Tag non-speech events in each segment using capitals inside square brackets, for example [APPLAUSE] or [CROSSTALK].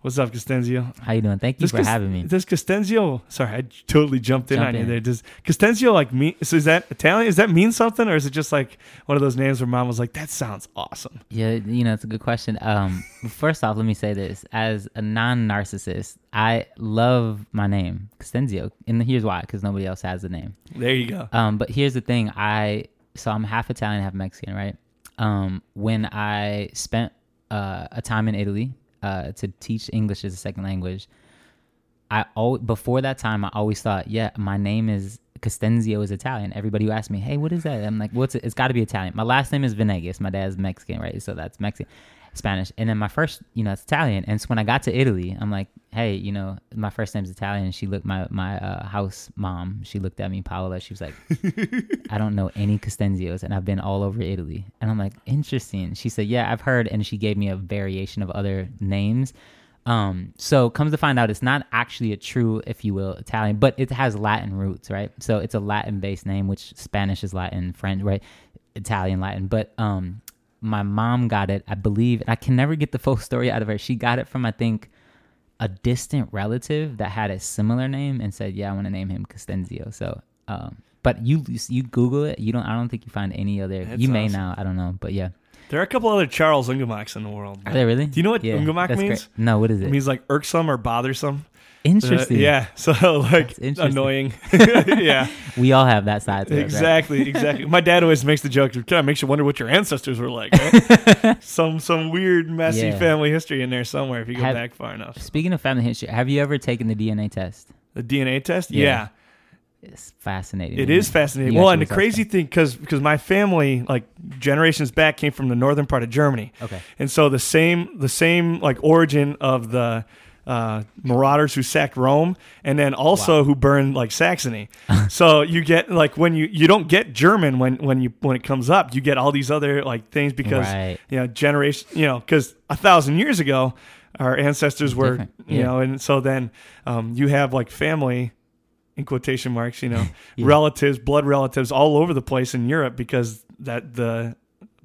What's up, Costenzio? How you doing? Thank you Does for Cos- having me. Does Costenzio? Sorry, I totally jumped in Jump on you there. Does Costenzio like mean? So is that Italian? Does that mean something, or is it just like one of those names where mom was like, "That sounds awesome"? Yeah, you know, it's a good question. Um, [LAUGHS] first off, let me say this: as a non-narcissist, I love my name, Costenzio, and here's why: because nobody else has the name. There you go. Um, but here's the thing: I so I'm half Italian, half Mexican, right? Um, when I spent uh, a time in Italy uh, to teach English as a second language, I al- before that time I always thought, yeah, my name is Costenzio is Italian. Everybody who asked me, hey, what is that? I'm like, what's it? It's got to be Italian. My last name is Venegas. My dad's Mexican, right? So that's Mexican, Spanish, and then my first, you know, it's Italian. And so when I got to Italy, I'm like, hey, you know, my first name's Italian. She looked my my uh, house mom. She looked at me, Paola. She was like, [LAUGHS] I don't know any Costenzios, and I've been all over Italy. And I'm like, interesting. She said, yeah, I've heard, and she gave me a variation of other names. Um, so comes to find out, it's not actually a true, if you will, Italian, but it has Latin roots, right? So it's a Latin-based name, which Spanish is Latin, French, right? Italian, Latin. But um, my mom got it, I believe, and I can never get the full story out of her. She got it from, I think, a distant relative that had a similar name and said, "Yeah, I want to name him Costenzio." So, um, but you you Google it, you don't. I don't think you find any other. That's you may awesome. now. I don't know, but yeah. There are a couple other Charles Ungemachs in the world. Are they really? Do you know what yeah, Ungemach means? great. No, what is it? It means like irksome or bothersome. Uh, Interesting. yeah. [LAUGHS] So like annoying. [LAUGHS] [LAUGHS] yeah. we all have that side it. right? Exactly, exactly. My dad always makes the joke. It kind of makes you wonder what your ancestors were like. Right? some some weird messy Yeah. family history in there somewhere if you go Have- back far enough. Speaking of family history, have you ever taken the DNA test? The DNA test, Yeah. yeah, It's fascinating. it is fascinating. You Well, and the crazy thing, because because my family, like generations back, came from the northern part of Germany, Okay. and so the same the same like origin of the uh, marauders who sacked Rome, and then also who burned like Saxony. [LAUGHS] so you get like when you you don't get German when when you when it comes up, you get all these other like things because Right. you know generation you know because a thousand years ago our ancestors were Different. you Yeah. know and so then um, you have like family in quotation marks you know [LAUGHS] Yeah. relatives blood relatives all over the place in Europe because that the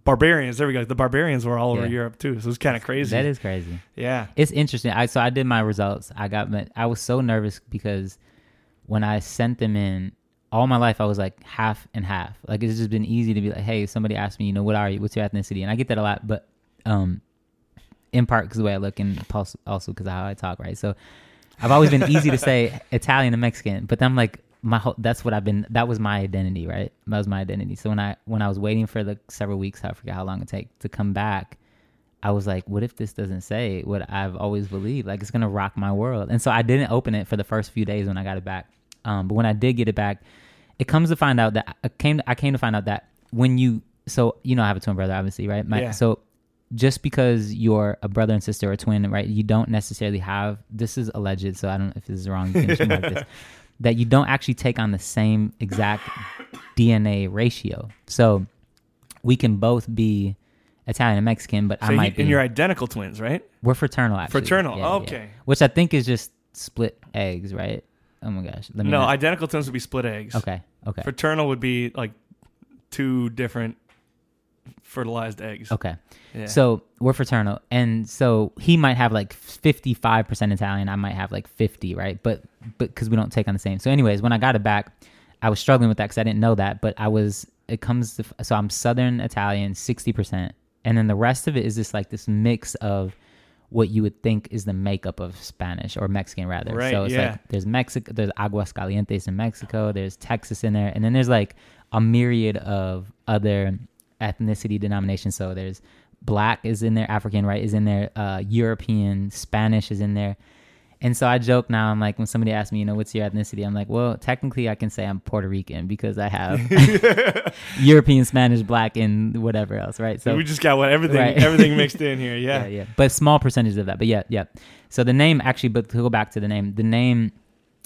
barbarians there we go the barbarians were all over Yeah. Europe too so it's kind of crazy That is crazy. yeah It's interesting. I so I did my results. I got I was so nervous because when I sent them in, all my life I was like half and half. Like it's just been easy to be like, hey, somebody asked me, you know, what are you? What's your ethnicity? And I get that a lot, but um, in part because the way I look and also because of how I talk, right? So I've always been easy to say Italian and Mexican, but then I'm like my whole that's what I've been. That was my identity, right? That was my identity. So when I when I was waiting for the several weeks, I forget how long it take to come back. I was like, what if this doesn't say what I've always believed? Like it's gonna rock my world. And so I didn't open it for the first few days when I got it back. Um, but when I did get it back, it comes to find out that I came I came to find out that when you so you know I have a twin brother obviously right My, Yeah. so just because you're a brother and sister or twin right you don't necessarily have this is alleged so I don't know if this is wrong you can mark this [LAUGHS] that you don't actually take on the same exact DNA ratio. So we can both be Italian and Mexican but so I you, might be and you're identical twins right? We're fraternal actually. Fraternal, Yeah, yeah. okay. which I think is just split eggs right? Oh my gosh let me no not- identical twins would be split eggs. Okay okay. Fraternal would be like two different fertilized eggs okay yeah. So we're fraternal, and so he might have like fifty-five percent Italian. I might have like fifty, right? But but because we don't take on the same. So, anyways, when I got it back, I was struggling with that because I didn't know that. But I was. It comes to so I'm Southern Italian, sixty percent, and then the rest of it is just like this mix of what you would think is the makeup of Spanish or Mexican rather. Right, so it's yeah. like there's Mexico, there's Aguascalientes in Mexico, there's Texas in there, and then there's like a myriad of other ethnicity denomination. So there's black is in there, African right is in there, uh, European, Spanish is in there, And so I joke now. I'm like, when somebody asks me, you know, what's your ethnicity? I'm like, well, technically, I can say I'm Puerto Rican because I have [LAUGHS] [LAUGHS] European, Spanish, Black, and whatever else, right? So we just got what everything right. everything mixed [LAUGHS] in here. Yeah. yeah, yeah. But small percentage of that. But yeah, yeah. So the name actually, but to go back to the name, the name,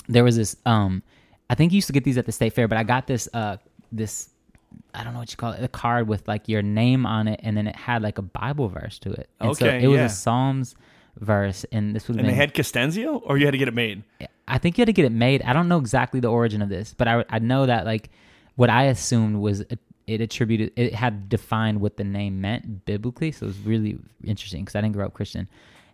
there was this. um I think you used to get these at the state fair, but I got this uh this I don't know what you call it, a card with like your name on it, and then it had like a Bible verse to it. And okay, so it was yeah. a Psalms verse, and this was. And they had Costenzio, or you had to get it made. I think you had to get it made. I don't know exactly the origin of this, but I I know that like what I assumed was it attributed it had defined what the name meant biblically, so it was really interesting because I didn't grow up Christian.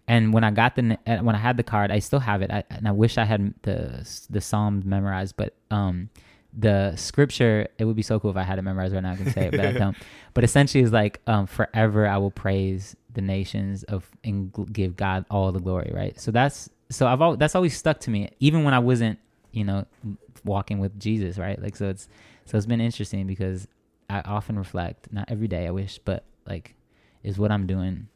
And when I got the when I had the card, I still have it, I, and I wish I had the the Psalms memorized, but um the scripture it would be so cool if i had it memorized right now i can say it but i don't. [LAUGHS] But essentially it's like um, forever i will praise the nations of and give god all the glory right? So that's so i've always, that's always stuck to me even when i wasn't you know walking with jesus right? Like so it's so it's been interesting because i often reflect not every day i wish but like is what i'm doing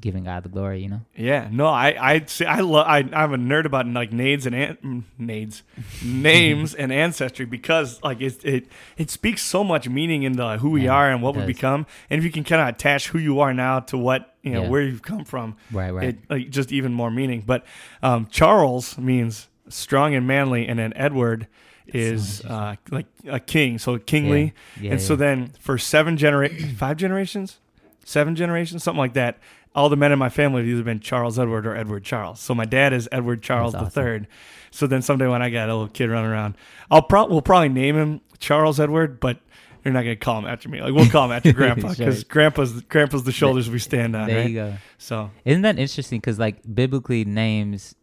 giving God the glory, you know? Yeah, no, I I see, I love I I'm a nerd about like nades and an, nades, [LAUGHS] names and ancestry because like it it it speaks so much meaning into who we yeah, are and what we become, and if you can kind of attach who you are now to what you know yeah. where you've come from, right, right, it like just even more meaning. But um, Charles means strong and manly, and then Edward is uh, like a king, so kingly, yeah. and so then for seven genera- five generations, seven generations, something like that all the men in my family have either been Charles Edward or Edward Charles. So my dad is Edward Charles That's the Third. So then someday when I got a little kid running around, I'll pro- we'll probably name him Charles Edward, but you're not gonna call him after me. Like we'll call him after [LAUGHS] Grandpa because sure. Grandpa's Grandpa's the shoulders we stand on. There right? you go. So isn't that interesting? Because like biblically, names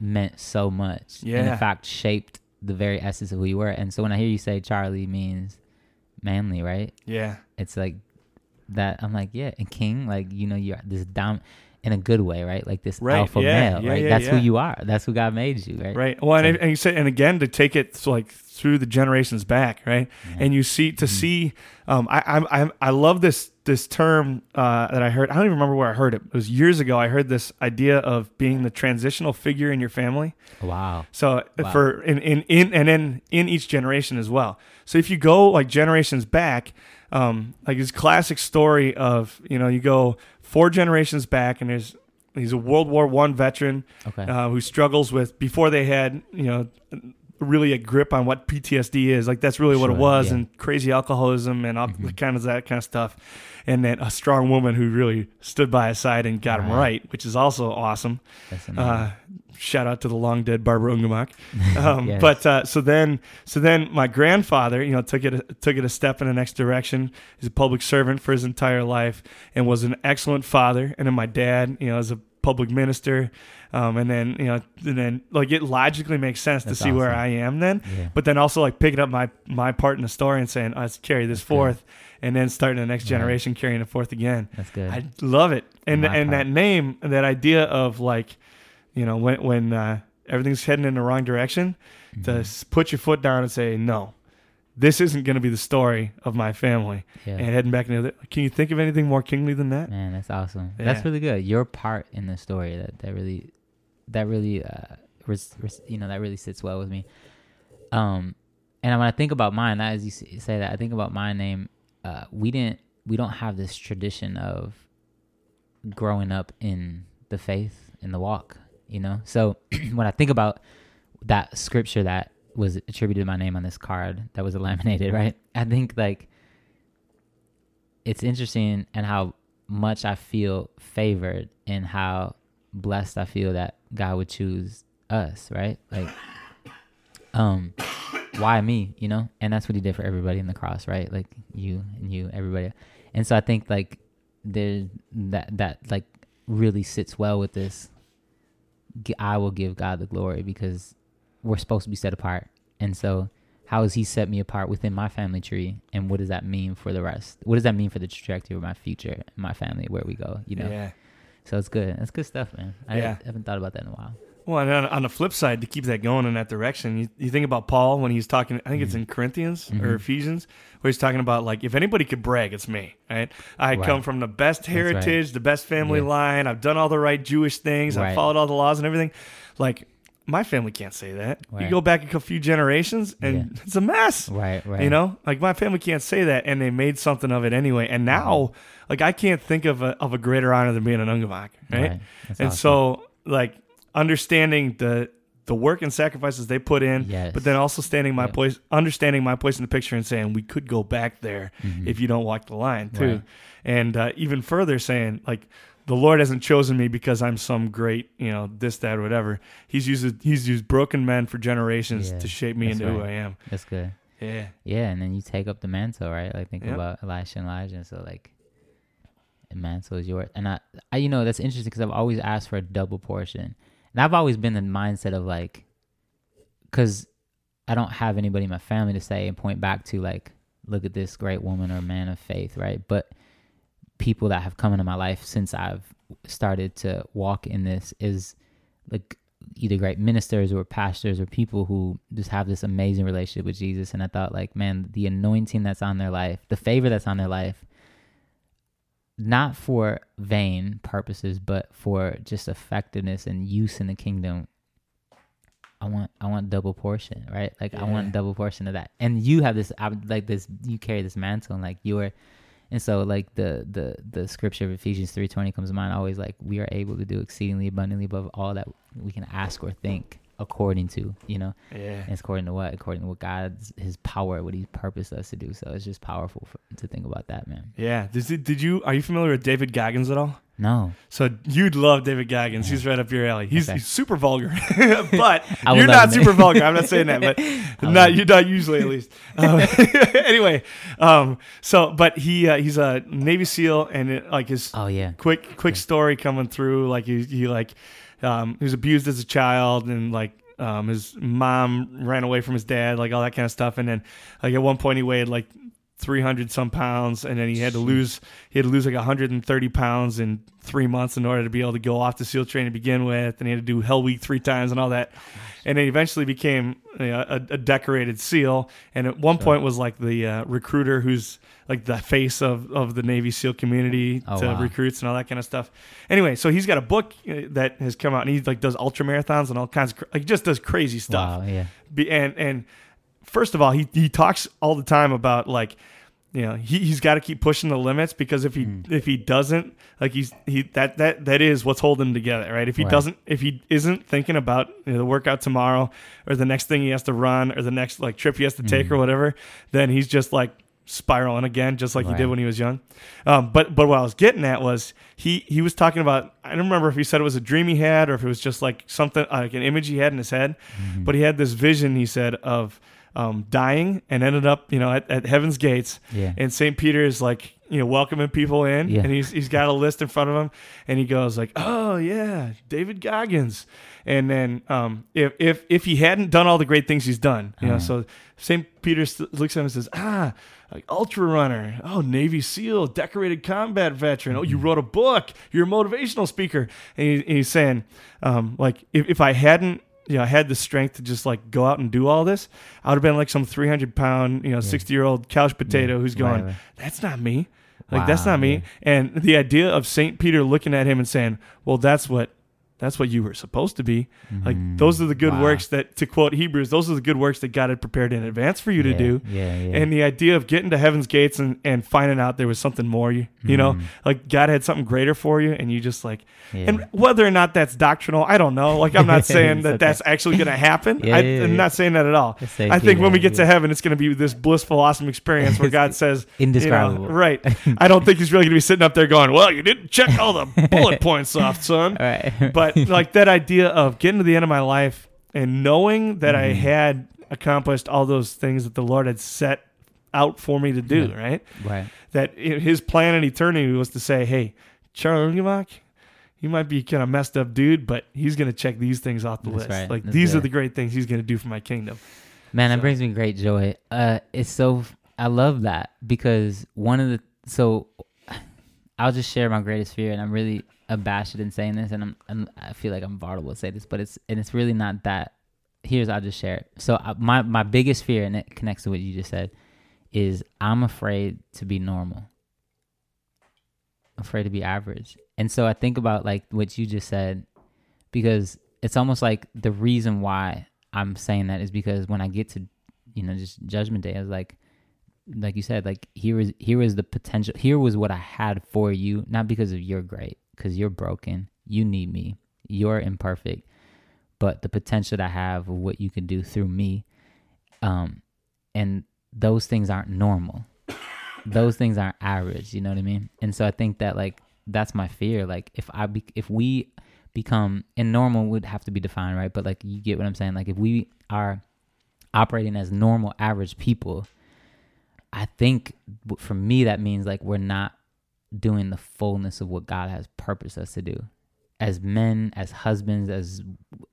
meant so much. Yeah. And in fact, shaped the very essence of who you were. And so when I hear you say Charlie means manly, right? Yeah. It's like that I'm like, yeah, and king, like you know, you're this dom in a good way, right? Like this right. alpha yeah. male, yeah, right? Yeah, That's who you are. That's who God made you, right? Right. Well, so, and, and you said, and again, to take it like through the generations back, right? And you see to mm-hmm. see, um, I, I I love this this term uh, that I heard. I don't even remember where I heard it. It was years ago. I heard this idea of being the transitional figure in your family. Wow. So wow. for in, in in and then in each generation as well. So if you go like generations back, um, like this classic story of you know you go four generations back and there's he's a World War One veteran okay. uh, who struggles with before they had you know really a grip on what PTSD is like that's really what it was yeah. and crazy alcoholism and all mm-hmm. kind of that kind of stuff and then a strong woman who really stood by his side and got right. him right which is also awesome uh, shout out to the long dead Barbara Ungemach. [LAUGHS] Um, yes. But uh, so then, so then my grandfather, you know, took it a, took it a step in the next direction. He's a public servant for his entire life and was an excellent father. And then my dad, you know, is a public minister. Um, and then you know, and then like it logically makes sense That's to see awesome. where I am then. Yeah. But then also like picking up my my part in the story and saying, let's carry this That's forth. Good. And then starting the next generation right. carrying it forth again. That's good. I love it, and and part. that name, that idea of like, you know, when when uh, everything's heading in the wrong direction, mm-hmm. to put your foot down and say no. This isn't going to be the story of my family. Yeah. And heading back into the, can you think of anything more kingly than that? Man, that's awesome. Yeah. That's really good. Your part in the story that that really, that really, uh, res, res, you know, that really sits well with me. Um, and when I think about mine, that as you say that, I think about my name. Uh, we didn't, we don't have this tradition of growing up in the faith in the walk you know? So [CLEARS THROAT] when I think about that scripture that was attributed to my name on this card that was [LAUGHS] laminated, right? I think like it's interesting and how much I feel favored and how blessed I feel that God would choose us, right? Like [COUGHS] um why me, you know? And that's what he did for everybody in the cross, right? Like you and you, everybody. And so I think like there that that like really sits well with this I will give God the glory because we're supposed to be set apart. And so, how has He set me apart within my family tree? And what does that mean for the rest? What does that mean for the trajectory of my future, my family, where we go? You know. Yeah. So it's good. That's good stuff, man. I yeah. haven't thought about that in a while. Well, and on the flip side, to keep that going in that direction, you, you think about Paul when he's talking. I think mm-hmm. it's in Corinthians mm-hmm. or Ephesians, where he's talking about like if anybody could brag, it's me. Right? I right. come from the best heritage, right. the best family yeah. line. I've done all the right Jewish things. I've followed all the laws and everything. Like my family can't say that. You go back a few generations, and Yeah. it's a mess. Right, right. You know, like my family can't say that, and they made something of it anyway. And now, Mm-hmm. like I can't think of a of a greater honor than being an Ungemach, right? And awesome. so, like understanding the the work and sacrifices they put in, Yes. but then also standing my place, understanding my place in the picture, and saying we could go back there Mhm. if you don't walk the line too. Right. And uh, even further, saying like the Lord hasn't chosen me because I'm some great, you know, this, that, or whatever. He's used He's used broken men for generations Yeah, to shape me that's into who. I am. That's good. Yeah. Yeah, and then you take up the mantle, right? Like think Yep. about Elisha and Elijah. And so like, the mantle is yours. And I, I you know, that's interesting because I've always asked for a double portion, and I've always been the mindset of like, because I don't have anybody in my family to say and point back to like, look at this great woman or man of faith, right? But people that have come into my life since I've started to walk in this is like either great ministers or pastors or people who just have this amazing relationship with Jesus. And I thought, like, man, the anointing that's on their life, the favor that's on their life, not for vain purposes, but for just effectiveness and use in the kingdom. I want, I want double portion, right? Like, I want double portion of that. And you have this, I like this, you carry this mantle, and like you're, and so like the the the scripture of Ephesians three twenty comes to mind. Always like we are able to do exceedingly abundantly above all that we can ask or think, according to you know. Yeah. And it's according to what? According to what God's His power, what He purposed us to do. So it's just powerful for, to think about that, man. Yeah. Did, you- did you are you familiar with David Goggins at all? No, So you'd love David Goggins. He's right up your alley. He's, Okay. he's super vulgar, [LAUGHS] but [LAUGHS] you're not super vulgar. I'm not saying that, but [LAUGHS] not you're not usually at least. Um, anyway, um, so but he uh, he's a Navy SEAL, and it, like his oh yeah, quick quick story coming through. Like he, he like um, he was abused as a child, and like um, his mom ran away from his dad, like all that kind of stuff. And then like at one point he weighed like 300 some pounds and then he had to lose he had to lose like 130 pounds in three months in order to be able to go off the seal train to begin with and he had to do hell week three times and all that. And then eventually became you know, a, a decorated seal. And at one point was like the uh, recruiter who's like the face of, of the navy seal community Oh, to wow. recruits and all that kind of stuff. Anyway so he's got a book uh, that has come out and he like does ultra marathons and all kinds of like just does crazy stuff. Wow, yeah, be, and and first of all, he he talks all the time about like you know he he's got to keep pushing the limits because if he Mm. if he doesn't like he's he that that that is what's holding him together right if he Right. doesn't if he isn't thinking about you know, the workout tomorrow or the next thing he has to run or the next like trip he has to take or whatever then he's just like spiraling again just like he did Mm. When he was young um, but but what I was getting at was he he was talking about I don't remember if he said it was a dream he had or if it was just like something like an image he had in his head Mm-hmm. but he had this vision he said of um, dying and ended up you know at, at heaven's gates yeah, and St. Peter is like, you know, welcoming people in, Yeah. and he's he's got a list in front of him, and he goes like, "Oh yeah, David Goggins," and then um, if if if he hadn't done all the great things he's done, you know, Uh-huh. so St. Peter looks at him and says, "Ah." Like ultra runner, oh Navy SEAL, decorated combat veteran. Oh, you Mm-hmm. wrote a book. You're a motivational speaker. And, he, and he's saying, um, like if, if I hadn't, you know, had the strength to just like go out and do all this, I would have been like some 300 pound, you know, 60 year old couch potato who's going, right. that's not me. Like that's not me. And the idea of Saint Peter looking at him and saying, "Well, that's what that's what you were supposed to be." Like those are the good Mm, Wow. works that to quote Hebrews, those are the good works that God had prepared in advance for you to do. Yeah, yeah. And the idea of getting to heaven's gates and, and finding out there was something more, you, you know, Mm. like God had something greater for you, and you just like, yeah. and whether or not that's doctrinal, I don't know. Like, I'm [LAUGHS] not saying that okay. that's actually going to happen. [LAUGHS] Yeah, I, yeah, I'm not saying that at all. I think when we get to heaven, it's going to be this blissful, awesome experience where [LAUGHS] God says, you know, Indescribable. right. I don't think he's really going to be sitting up there going, well, you didn't check all the bullet points off, son. All right. But [LAUGHS] like that idea of getting to the end of my life and knowing that I Mhm. had accomplished all those things that the Lord had set out for me to do, Yeah. right? right. That his plan in eternity was to say, hey, Charlie Ungemach, you might be kind of messed up dude, but he's going to check these things off the That's list. right. Like That's these are the great things he's going to do for my kingdom. Man, that So- brings me great joy. Uh, it's so I love that because one of the so I'll just share my greatest fear, and I'm really abashed in saying this, and I'm, I'm I feel like I'm vulnerable to say this, but it's and it's really not that. Here's I'll just share it. So I, my my biggest fear, and it connects to what you just said, is I'm afraid to be normal. afraid to be average, and so I think about like what you just said, because it's almost like the reason why I'm saying that is because when I get to, you know, just judgment day, I was like, like you said, like here is here was the potential. Here was what I had for you, not because of you're great, because you're broken. You need me. You're imperfect, but the potential that I have of what you can do through me, um, and those things aren't normal. those things aren't average. You know what I mean? And so I think that like that's my fear. Like if I be, if we become and normal would have to be defined, right? But like you get what I'm saying. Like if we are operating as normal, average people I think for me that means like we're not doing the fullness of what God has purposed us to do. As men, as husbands, as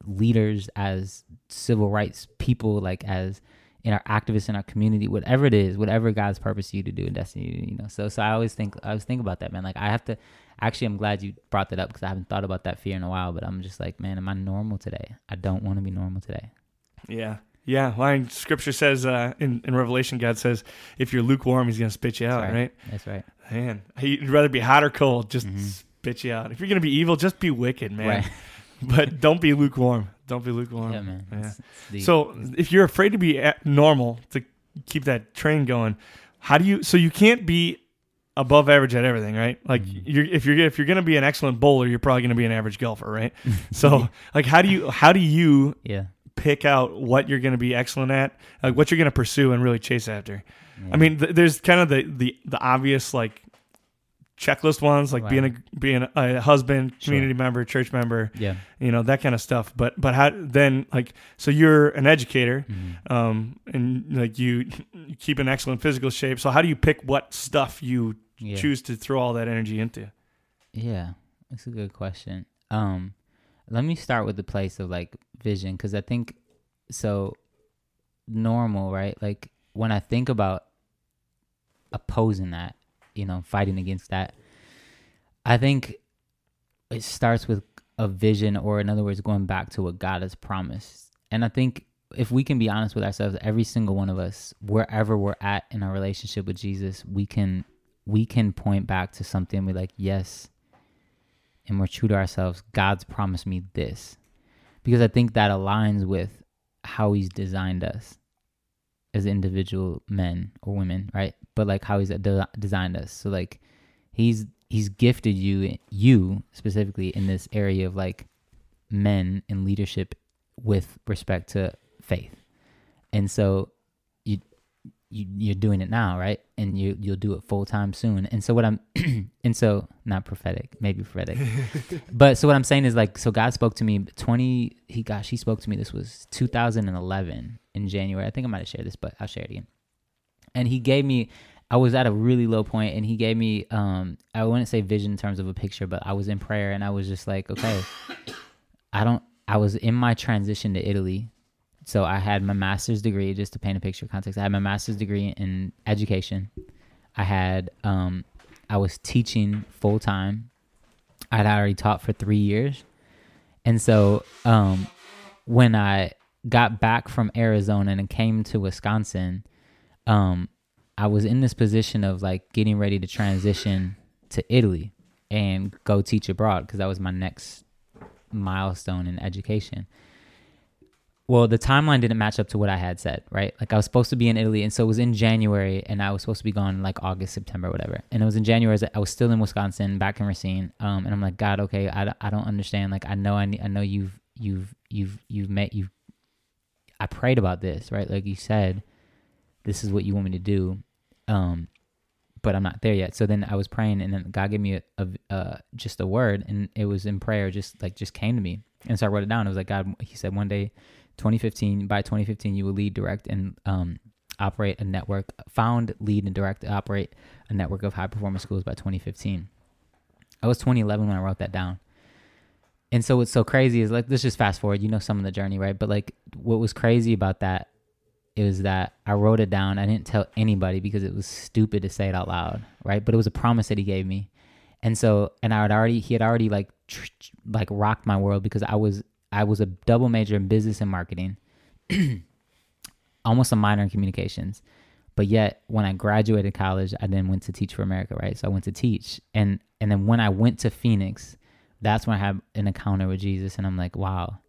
leaders, as civil rights people, like as in our activists in our community, whatever it is, whatever God's purpose you to do in destiny, you know. So, so I always think, I always think about that, man. Like I have to. Actually, I'm glad you brought that up because I haven't thought about that fear in a while. But I'm just like, man, am I normal today? I don't want to be normal today. Yeah, yeah, line scripture says uh, in in Revelation, God says, if you're lukewarm, He's gonna spit you out, That's right. right. That's right. Man, He'd rather be hot or cold, just Mhm. spit you out. If you're gonna be evil, just be wicked, man. Right. [LAUGHS] But don't be lukewarm. Don't be lukewarm. Yeah, man. Yeah. It's- it's. So if you're afraid to be normal to keep that train going, how do you? So you can't be above average at everything, right? Like Mhm. you're if you're if you're gonna be an excellent bowler, you're probably gonna be an average golfer, right? [LAUGHS] So like how do you how do you yeah. Pick out what you're gonna be excellent at, like what you're gonna pursue and really chase after? yeah. I mean, th- there's kind of the the the obvious like checklist ones, like being a being a husband, Sure. community member, church member, yeah. you know that kind of stuff. But but how then like so you're an educator, Mhm. um, and like you, you keep an excellent physical shape. So how do you pick what stuff you Yeah. choose to throw all that energy into? Yeah, that's a good question. Um, let me start with the place of like vision because I think so normal, right? Like when I think about opposing that, you know, fighting against that, I think it starts with a vision, or in other words, going back to what God has promised. And I think if we can be honest with ourselves, every single one of us, wherever we're at in our relationship with Jesus, we can we can point back to something be like, yes, and we're true to ourselves. God's promised me this. Because I think that aligns with how he's designed us as individual men or women, right? But like how he's de- designed us. So like he's he's gifted you you specifically in this area of like men in leadership with respect to faith. And so you you're doing it now, right? And you you'll do it full time soon. And so what I'm [CLEARS THROAT] and so not prophetic, maybe prophetic. [LAUGHS] but so what I'm saying is like so God spoke to me 20 he gosh, he spoke to me this was 2011 in January. I think I might have shared this, but I'll share it again. And he gave me I was at a really low point and he gave me um I wouldn't say vision in terms of a picture, but I was in prayer and I was just like, okay, [COUGHS] I don't I was in my transition to Italy. So I had my master's degree, just to paint a picture of context. I had my master's degree in education. I had um I was teaching full time. I had already taught for three years. And so um when I got back from Arizona and came to Wisconsin, um, I was in this position of like getting ready to transition to Italy and go teach abroad because that was my next milestone in education. Well, the timeline didn't match up to what I had said, right? Like I was supposed to be in Italy, and so it was in January, and I was supposed to be gone like August, September, whatever. And it was in January. I was still in Wisconsin, back in Racine. Um, and I'm like, God, okay, I, I don't understand. Like I know I need, I know you've you've you've you've met you've. I prayed about this, right? Like you said, this is what you want me to do, um, but I'm not there yet. So then I was praying, and then God gave me a, a uh, just a word, and it was in prayer, just like just came to me, and so I wrote it down. It was like God, He said one day 2015 by 2015 you will lead direct and um, operate a network found lead and direct operate a network of high performance schools by 2015 i was 2011 when i wrote that down. And so what's so crazy is like let's just fast forward you know some of the journey right? But like what was crazy about that is that i wrote it down. I didn't tell anybody because it was stupid to say it out loud right? But it was a promise that he gave me. And so and i had already he had already like tr- tr- like rocked my world because i was I was a double major in business and marketing, [CLEARS THROAT] almost a minor in communications. But yet, when I graduated college, I then went to Teach for America, right? So I went to teach, and and then when I went to Phoenix, that's when I had an encounter with Jesus, and I'm like, wow,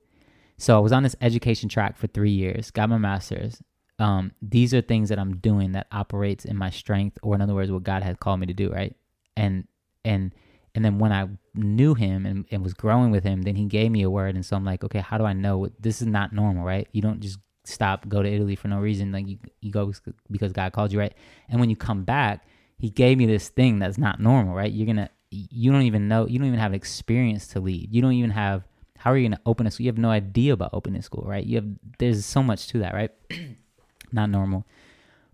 So I was on this education track for three years, got my master's. Um, these are things that I'm doing that operates in my strength, or in other words, what God has called me to do, right? And and and then when I knew him and, and was growing with him, then he gave me a word, and so I'm like, okay, how do I know this is not normal, right? You don't just stop, go to Italy for no reason, like you you go because God called you, right? And when you come back, he gave me this thing that's not normal, right? You're gonna you don't even know you don't even have experience to lead. You don't even have how are you to open a school? You have no idea about opening school, right? You have there's so much to that, right? [CLEARS THROAT] Not normal,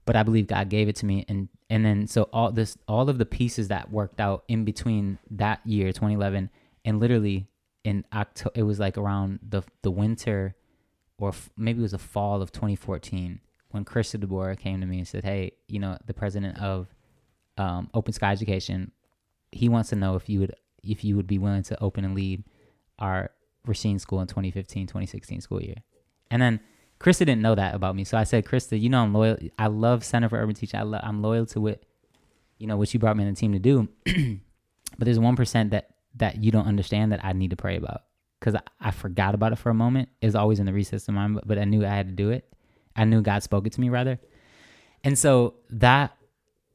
but I believe God gave it to me, and and then so all this all of the pieces that worked out in between that year 2011 and literally in October it was like around the the winter or f- maybe it was the fall of 2014 when Chris DeBoer came to me and said, "Hey, you know, the president of um, Open Sky Education, he wants to know if you would if you would be willing to open and lead our Racine School in 2015, 2016 school year. And then Krista didn't know that about me. So I said, Krista, you know, I'm loyal. I love Center for Urban Teaching. I lo- I'm loyal to what, you know, what you brought me in the team to do. [CLEARS THROAT] but there's 1% that, that you don't understand that I need to pray about. Cause I, I forgot about it for a moment. It was always in the recess of mind, but, but I knew I had to do it. I knew God spoke it to me rather. And so that,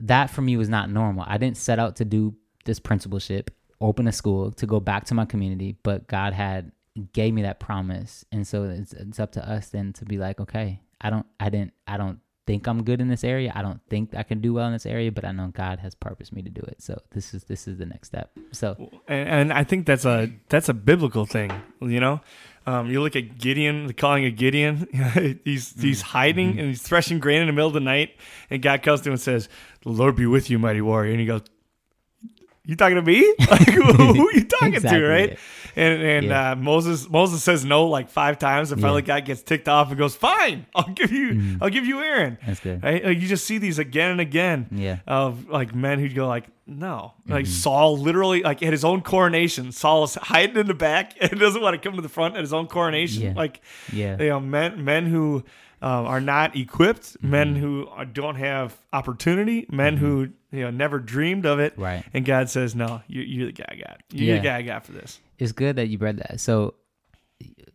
that for me was not normal. I didn't set out to do this principalship, open a school to go back to my community, but God had gave me that promise and so it's, it's up to us then to be like okay i don't i didn't i don't think i'm good in this area i don't think i can do well in this area but i know god has purposed me to do it so this is this is the next step so and, and i think that's a that's a biblical thing you know um, you look at Gideon, calling a Gideon. he's [LAUGHS] he's mm-hmm. hiding mm-hmm. and he's threshing grain in the middle of the night, and God comes to him and says, "The Lord be with you, mighty warrior." And he goes, "You talking to me? [LAUGHS] Like, who, are you talking exactly. to?" Right? and and yeah. uh, Moses Moses says no like five times, and finally yeah. God gets ticked off and goes, "Fine, I'll give you mm. I'll give you Aaron." That's good. Right? Like, you just see these again and again. Yeah. Of like men who go like, no, mm-hmm. like Saul literally like at his own coronation, Saul is hiding in the back [LAUGHS] and doesn't want to come to the front at his own coronation. Yeah. Like, yeah, you know, men men who um, are not equipped, mm-hmm. men who don't have opportunity, men mm-hmm. who you know never dreamed of it. Right. And God says, "No, you, you're the guy I got. You're yeah. the guy I got for this." It's good that you read that. So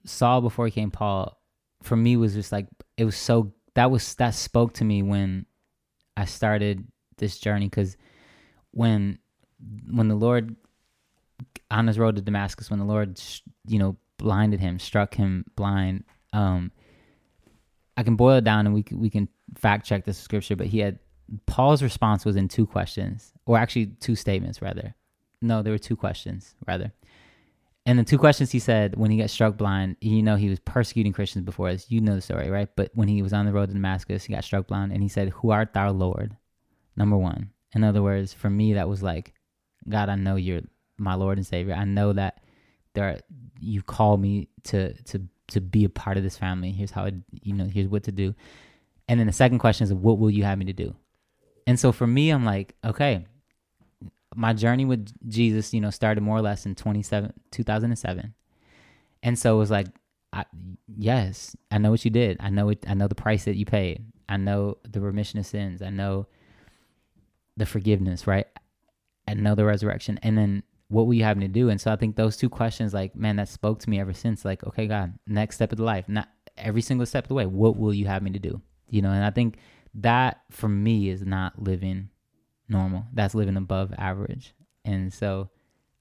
Saul before he came Paul, for me was just like it was so that was that spoke to me when I started this journey because when when the Lord on his road to Damascus, when the Lord you know blinded him, struck him blind. Um, I can boil it down and we can, we can fact check the scripture, but he had Paul's response was in two questions, or actually two statements rather. No, there were two questions rather. And the two questions he said when he got struck blind, you know, he was persecuting Christians before this. You know the story, right? But when he was on the road to Damascus, he got struck blind and he said, Who art thou, Lord? Number one. In other words, for me, that was like, God, I know you're my Lord and Savior. I know that there are, you call me to to to be a part of this family. Here's how, it, you know, here's what to do. And then the second question is, what will you have me to do? And so for me, I'm like, okay, my journey with Jesus, you know, started more or less in 27, 2007. And so it was like, I, yes, I know what you did. I know it. I know the price that you paid. I know the remission of sins. I know the forgiveness, right? I know the resurrection. And then what will you have to do? And so I think those two questions, like, man, that spoke to me ever since. Like, okay, God, next step of the life, not every single step of the way, what will you have me to do? You know, and I think that for me is not living normal. That's living above average. And so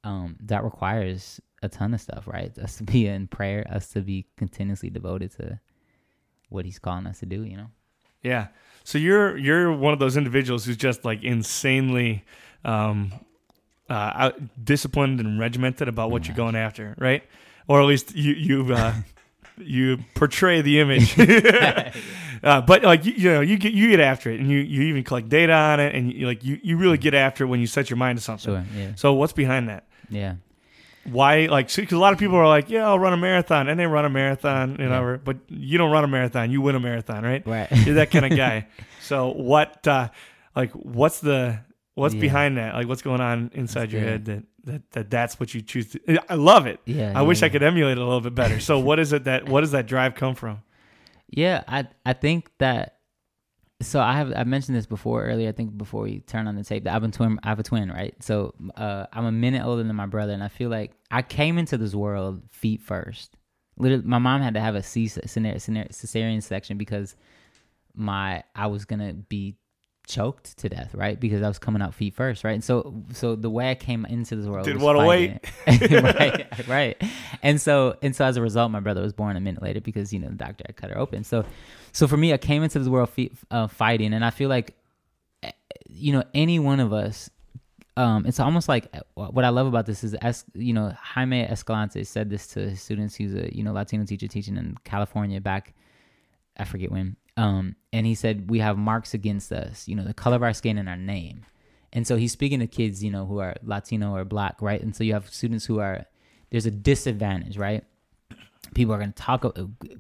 um, that requires a ton of stuff, right? Us to be in prayer, us to be continuously devoted to what he's calling us to do, you know? Yeah. So you're you're one of those individuals who's just like insanely um, uh, disciplined and regimented about what you're going after, right? Or at least you you uh, [LAUGHS] you portray the image. [LAUGHS] [LAUGHS] uh, but like you, you, know, you get you get after it, and you, you even collect data on it, and you, like you, you really get after it when you set your mind to something. Sure, yeah. So what's behind that? Yeah. Why like because a lot of people are like, yeah, I'll run a marathon, and they run a marathon, you know, yeah. but you don't run a marathon, you win a marathon, right? Right. You're that kind of [LAUGHS] guy. so what, uh, like, what's the what's yeah. behind that? Like, what's going on inside that's your good. head that that, that that's what you choose to i love it yeah i yeah, wish yeah. i could emulate it a little bit better so [LAUGHS] what is it that what does that drive come from yeah i i think that so i have i mentioned this before earlier i think before we turn on the tape that i've been twin i have a twin right? So uh, i'm a minute older than my brother and i feel like i came into this world feet first. Literally, my mom had to have a C cesarean section because my I was gonna be choked to death, right? Because I was coming out feet first, right? And so, so the way I came into this world, did want to wait, right? Right. And so, and so as a result, my brother was born a minute later because you know the doctor had cut her open. So, so for me, I came into this world feet, uh, fighting, and I feel like, eh, you know, any one of us. Um, it's almost like eh, what I love about this is, as you know, Jaime Escalante said this to his students. He was a you know Latino teacher teaching in California back, I forget when, um, and he said we have marks against us, you know, the color of our skin and our name. And so he's speaking to kids, you know, who are Latino or black, right? And so you have students who are there's a disadvantage, right? People are going to talk.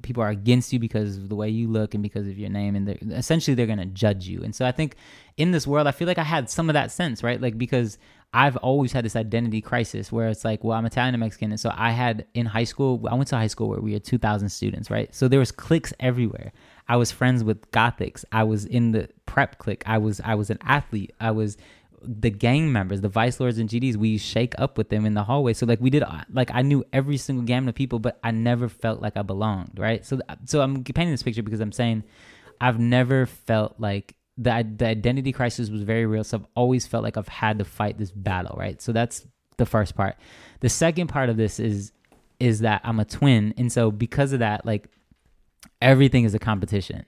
People are against you because of the way you look and because of your name, and they're, essentially they're going to judge you. And so I think in this world, I feel like I had some of that sense, right? Like because I've always had this identity crisis where it's like, well, I'm Italian and Mexican, and so I had in high school. I went to high school where we had 2,000 students, right? So there was cliques everywhere. I was friends with Gothics. I was in the prep clique. I was I was an athlete. I was the gang members, the vice lords and GDs. We shake up with them in the hallway. So like we did like I knew every single gamut of people, but I never felt like I belonged. Right. So so I'm painting this picture because I'm saying I've never felt like the the identity crisis was very real. So I've always felt like I've had to fight this battle. Right. So that's the first part. The second part of this is is that I'm a twin, and so because of that, like everything is a competition.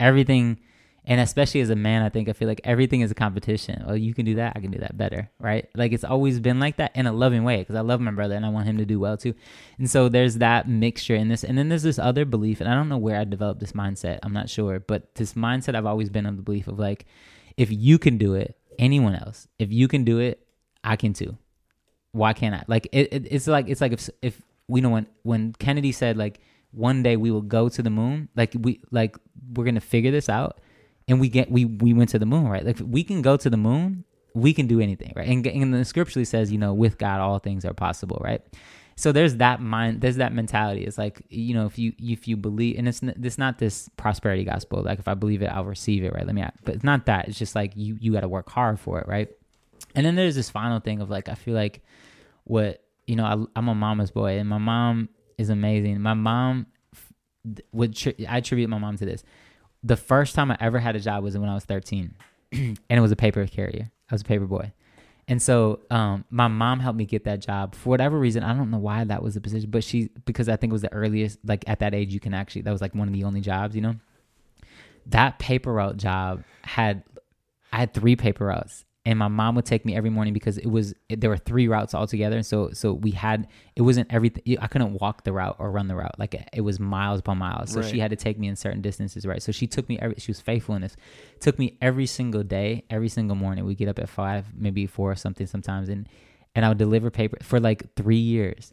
Everything, and especially as a man, I think I feel like everything is a competition. Well, you can do that, I can do that better, right? Like it's always been like that in a loving way because I love my brother and I want him to do well too. And so there's that mixture in this, and then there's this other belief, and I don't know where I developed this mindset. I'm not sure, but this mindset I've always been of the belief of like, if you can do it, anyone else, if you can do it, I can too. Why can't I? Like it, it it's like it's like if if we know when when Kennedy said like one day we will go to the moon. Like we like we're gonna figure this out, and we get we we went to the moon, right? Like we can go to the moon, we can do anything, right? And, and the scripturally says, you know, with God all things are possible, right? So there's that mind, there's that mentality. It's like you know, if you if you believe, and it's it's not this prosperity gospel. Like if I believe it, I'll receive it, right? Let me, but it's not that. It's just like you you got to work hard for it, right? And then there's this final thing of like I feel like what you know I, I'm a mama's boy, and my mom is amazing. My mom would I attribute my mom to this. The first time I ever had a job was when I was 13, [CLEARS THROAT] and it was a paper carrier. I was a paper boy. And so um, my mom helped me get that job for whatever reason. I don't know why that was the position, but she because I think it was the earliest. Like at that age, you can actually that was like one of the only jobs, you know. That paper route job had I had three paper routes, and my mom would take me every morning because it was it, there were three routes altogether. And so so we had it wasn't everything i couldn't walk the route or run the route. Like it, it was miles upon miles. So right. she had to take me in certain distances right? So she took me every she was faithful in this took me every single day every single morning. We get up at five maybe four or something sometimes. And and i would deliver paper for like three years.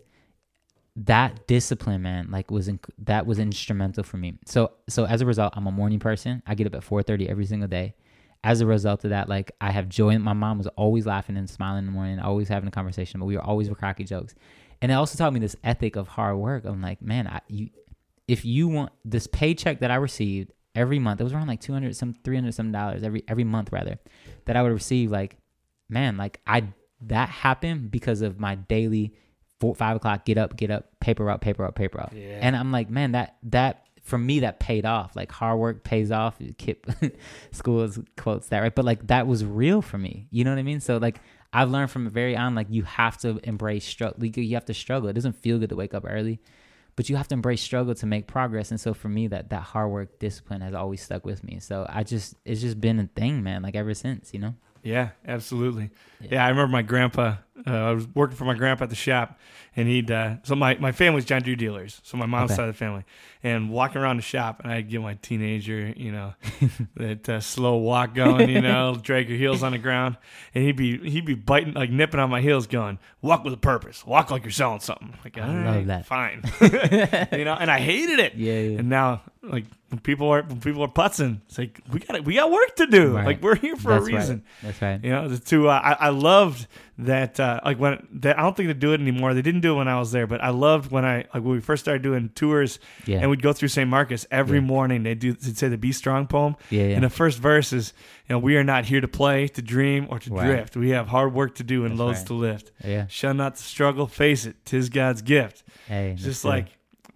That discipline man like was in, that was instrumental for me. So so as a result i'm a morning person. I get up at 4.30 every single day as a result of that, like I have joy. My mom was always laughing and smiling in the morning, always having a conversation, but we were always with cracky jokes. And it also taught me this ethic of hard work. I'm like, man, I, you, if you want this paycheck that I received every month, it was around like 200, some 300 some dollars every, every month rather, that I would receive. Like, man, like I, that happened because of my daily four, five o'clock, get up, get up, paper up, paper up, paper up. Yeah. And I'm like, man, that, that for me that paid off. Like hard work pays off. KIPP [LAUGHS] schools quotes that right, but like that was real for me. You know what I mean? So like I've learned from very on like you have to embrace struggle. You have to struggle. It doesn't feel good to wake up early, but you have to embrace struggle to make progress. And so for me, that that hard work discipline has always stuck with me. So I just it's just been a thing, man. Like ever since, you know. Yeah, absolutely. Yeah, yeah I remember my grandpa. Uh, I was working for my grandpa at the shop, and he'd. Uh, so my my family's John Deere dealers. So my mom's okay. side of the family, and walking around the shop, and I'd get my teenager, you know, [LAUGHS] that uh, slow walk going, you know, [LAUGHS] drag your heels on the ground, and he'd be he'd be biting like nipping on my heels, going, "Walk with a purpose. Walk like you're selling something." Like, I love right, that. Fine, [LAUGHS] you know, and I hated it. Yeah, yeah. And now like when people are when people are putzing, it's like we got we got work to do. Right. Like we're here for That's a reason. Right. That's right. You know, to uh, I, I loved that uh, Uh, like when they, I don't think they do it anymore. They didn't do it when I was there, but I loved when I like when we first started doing tours Yeah. and we'd go through St. Marcus every Yeah. morning. They do they'd say the Be Strong poem. Yeah, yeah. And the first verse is, you know, we are not here to play, to dream, or to Right. drift. We have hard work to do and That's loads right. to lift. yeah. Shall not the struggle face it. Tis God's gift. Hey, It's just like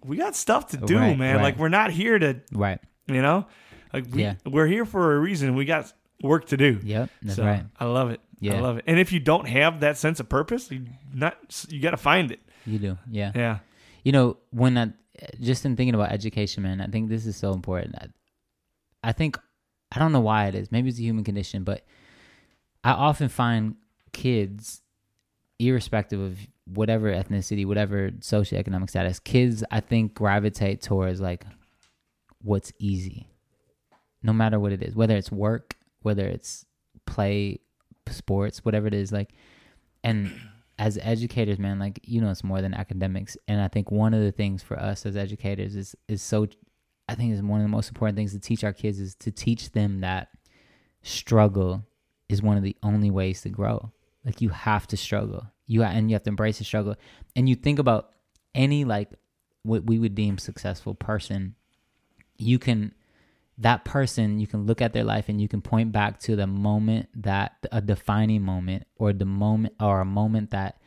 we got stuff to do, Right, man. right. Like we're not here to, right. you know, like we Yeah. we're here for a reason. We got work to do. Yep. That's so right. I love it. I love it. And if you don't have that sense of purpose, you not you got to find it. You do. Yeah. Yeah. You know, when I just in thinking about education, man, I think this is so important. I, I think I don't know why it is. Maybe it's a human condition, but I often find kids, irrespective of whatever ethnicity, whatever socioeconomic status, kids I think gravitate towards like what's easy. No matter what it is, whether it's work, whether it's play, sports, whatever it is, like and as educators, man, like you know, it's more than academics. And I think one of the things for us as educators is is so. I think is one of the most important things to teach our kids is to teach them that struggle is one of the only ways to grow. Like you have to struggle. You ha- and you have to embrace the struggle. And you think about any like what we would deem successful person, you can that person you can look at their life and you can point back to the moment that a defining moment or the moment or a moment that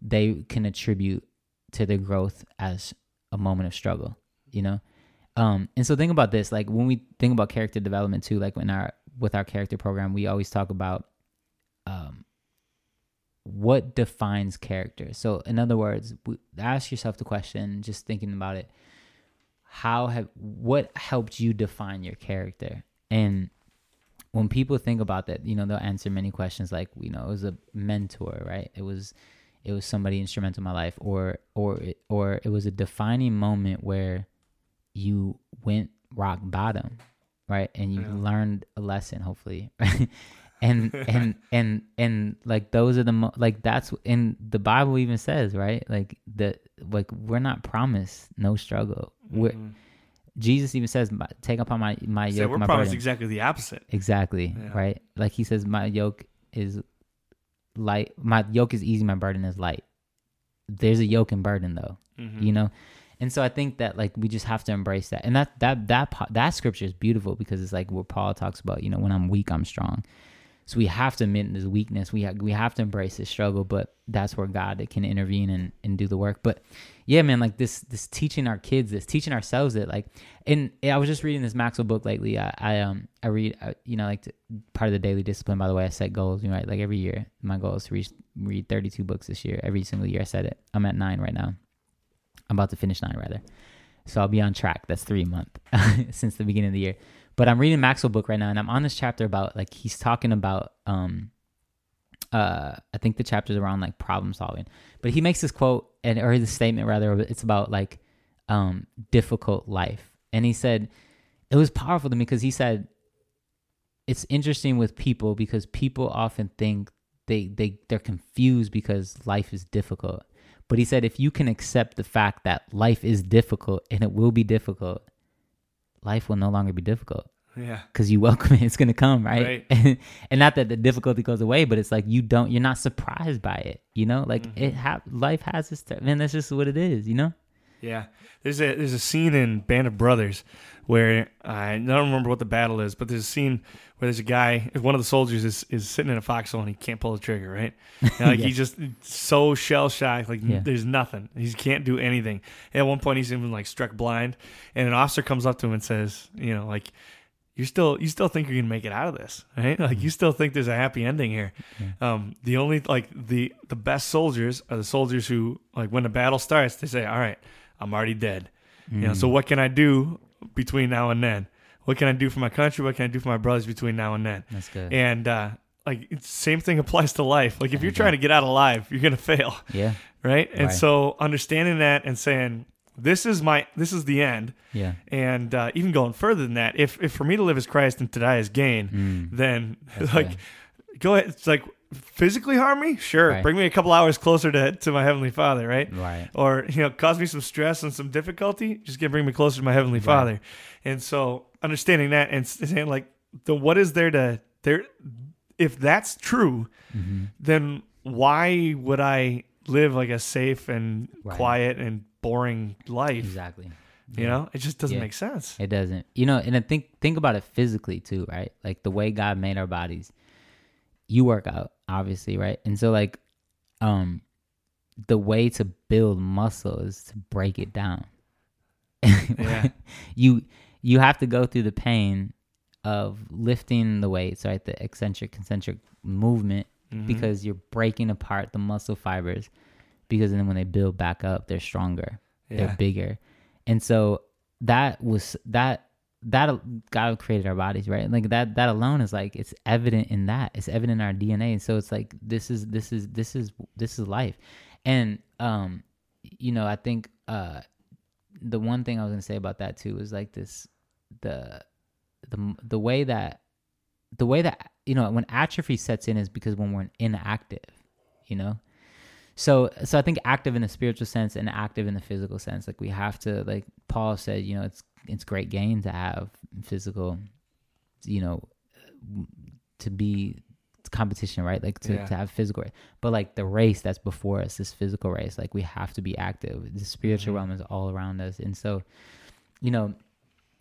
they can attribute to their growth as a moment of struggle you know? Um and so think about this like when we think about character development too like in our with our character program we always talk about um what defines character. So in other words ask yourself the question just thinking about it how have what helped you define your character? And when people think about that you know they'll answer many questions like you know it was a mentor right? It was it was somebody instrumental in my life or or it- or it was a defining moment where you went rock bottom right? And you Yeah. learned a lesson hopefully [LAUGHS] and [LAUGHS] and and and like those are the mo- like that's in the bible even says right like the like we're not promised no struggle we're Mhm. jesus even says take upon my my So yoke we're my promised burden." exactly the opposite. exactly Yeah. right like he says my yoke is light my yoke is easy my burden is light there's a yoke and burden though Mhm. you know and so i think that like we just have to embrace that and that that that that scripture is beautiful because it's like where paul talks about you know when i'm weak i'm strong so we have to admit this weakness. We we have to embrace this struggle but that's where god can intervene and, and do the work. But yeah man like this this teaching our kids this teaching ourselves it like and i was just reading this maxwell book lately. I, I um i read uh, you know like to, part of the daily discipline by the way i set goals you know right like every year. My goal is to reach, read 32 books this year. Every single year i set it. I'm at nine right now. I'm about to finish nine rather. So I'll be on track. That's three a month [LAUGHS] since the beginning of the year. But I'm reading Maxwell book right now, and I'm on this chapter about like he's talking about um uh I think the chapter's around like problem solving. But he makes this quote and or this statement rather, it's about like um difficult life. And he said it was powerful to me because he said it's interesting with people because people often think they they they're confused because life is difficult. But he said if you can accept the fact that life is difficult and it will be difficult, life will no longer be difficult Yeah. because you welcome it. It's gonna come, right? Right. [LAUGHS] and not that the difficulty goes away, but it's like you don't, you're not surprised by it. You know, like Mm-hmm. it ha- life has its and that's just what it is. You know? Yeah, there's a there's a scene in Band of Brothers where I don't remember what the battle is, but there's a scene where there's a guy, one of the soldiers is, is sitting in a foxhole and he can't pull the trigger, right? And like [LAUGHS] he's just so shell shocked, like Yeah. there's nothing, he can't do anything. And at one point, he's even like struck blind, and an officer comes up to him and says, you know, like. You're still you still think you're gonna make it out of this, right? Like you still think there's a happy ending here. Um, the only like the the best soldiers are the soldiers who like when the battle starts, they say, "All right, I'm already dead." You know, so what can I do between now and then? What can I do for my country? What can I do for my brothers between now and then? That's good. And uh, like it's, same thing applies to life. Like if you're trying to get out alive, you're gonna fail, yeah, [LAUGHS] right? And Right. so understanding that and saying, "This is my this is the end," yeah, and uh, even going further than that, if if for me to live as Christ and to die as gain, Mm. then That's [LAUGHS] like good. go ahead. It's like physically harm me, sure. Right. Bring me a couple hours closer to to my heavenly Father, right? Right. Or you know, cause me some stress and some difficulty. Just gonna bring me closer to my heavenly Right. Father. And so understanding that and saying like, the what is there to there? If that's true, hmm then why would I live like a safe and Right. quiet and boring life? Exactly. You know, it just doesn't Yeah. make sense. It doesn't. You know, and I think think about it physically too, right? Like the way God made our bodies. You work out, obviously, right? And so like um the way to build muscle is to break it down. [LAUGHS] Yeah. you you have to go through the pain of lifting the weights, right? The eccentric concentric movement Mhm. because you're breaking apart the muscle fibers because then when they build back up, they're stronger yeah. they're bigger and so that was that that god created our bodies right? Like that that alone is like it's evident in that. It's evident in our dna and so it's like this is this is this is this is life. And um you know i think uh the one thing i was gonna say about that too is like this the the the way that the way that you know when atrophy sets in is because when we're inactive you know? So so i think active in the spiritual sense and active in the physical sense. Like we have to like paul said you know it's it's great gain to have physical you know to be competition right like to, Yeah. to have physical but like the race that's before us this physical race like we have to be active the spiritual Mhm. realm is all around us and so you know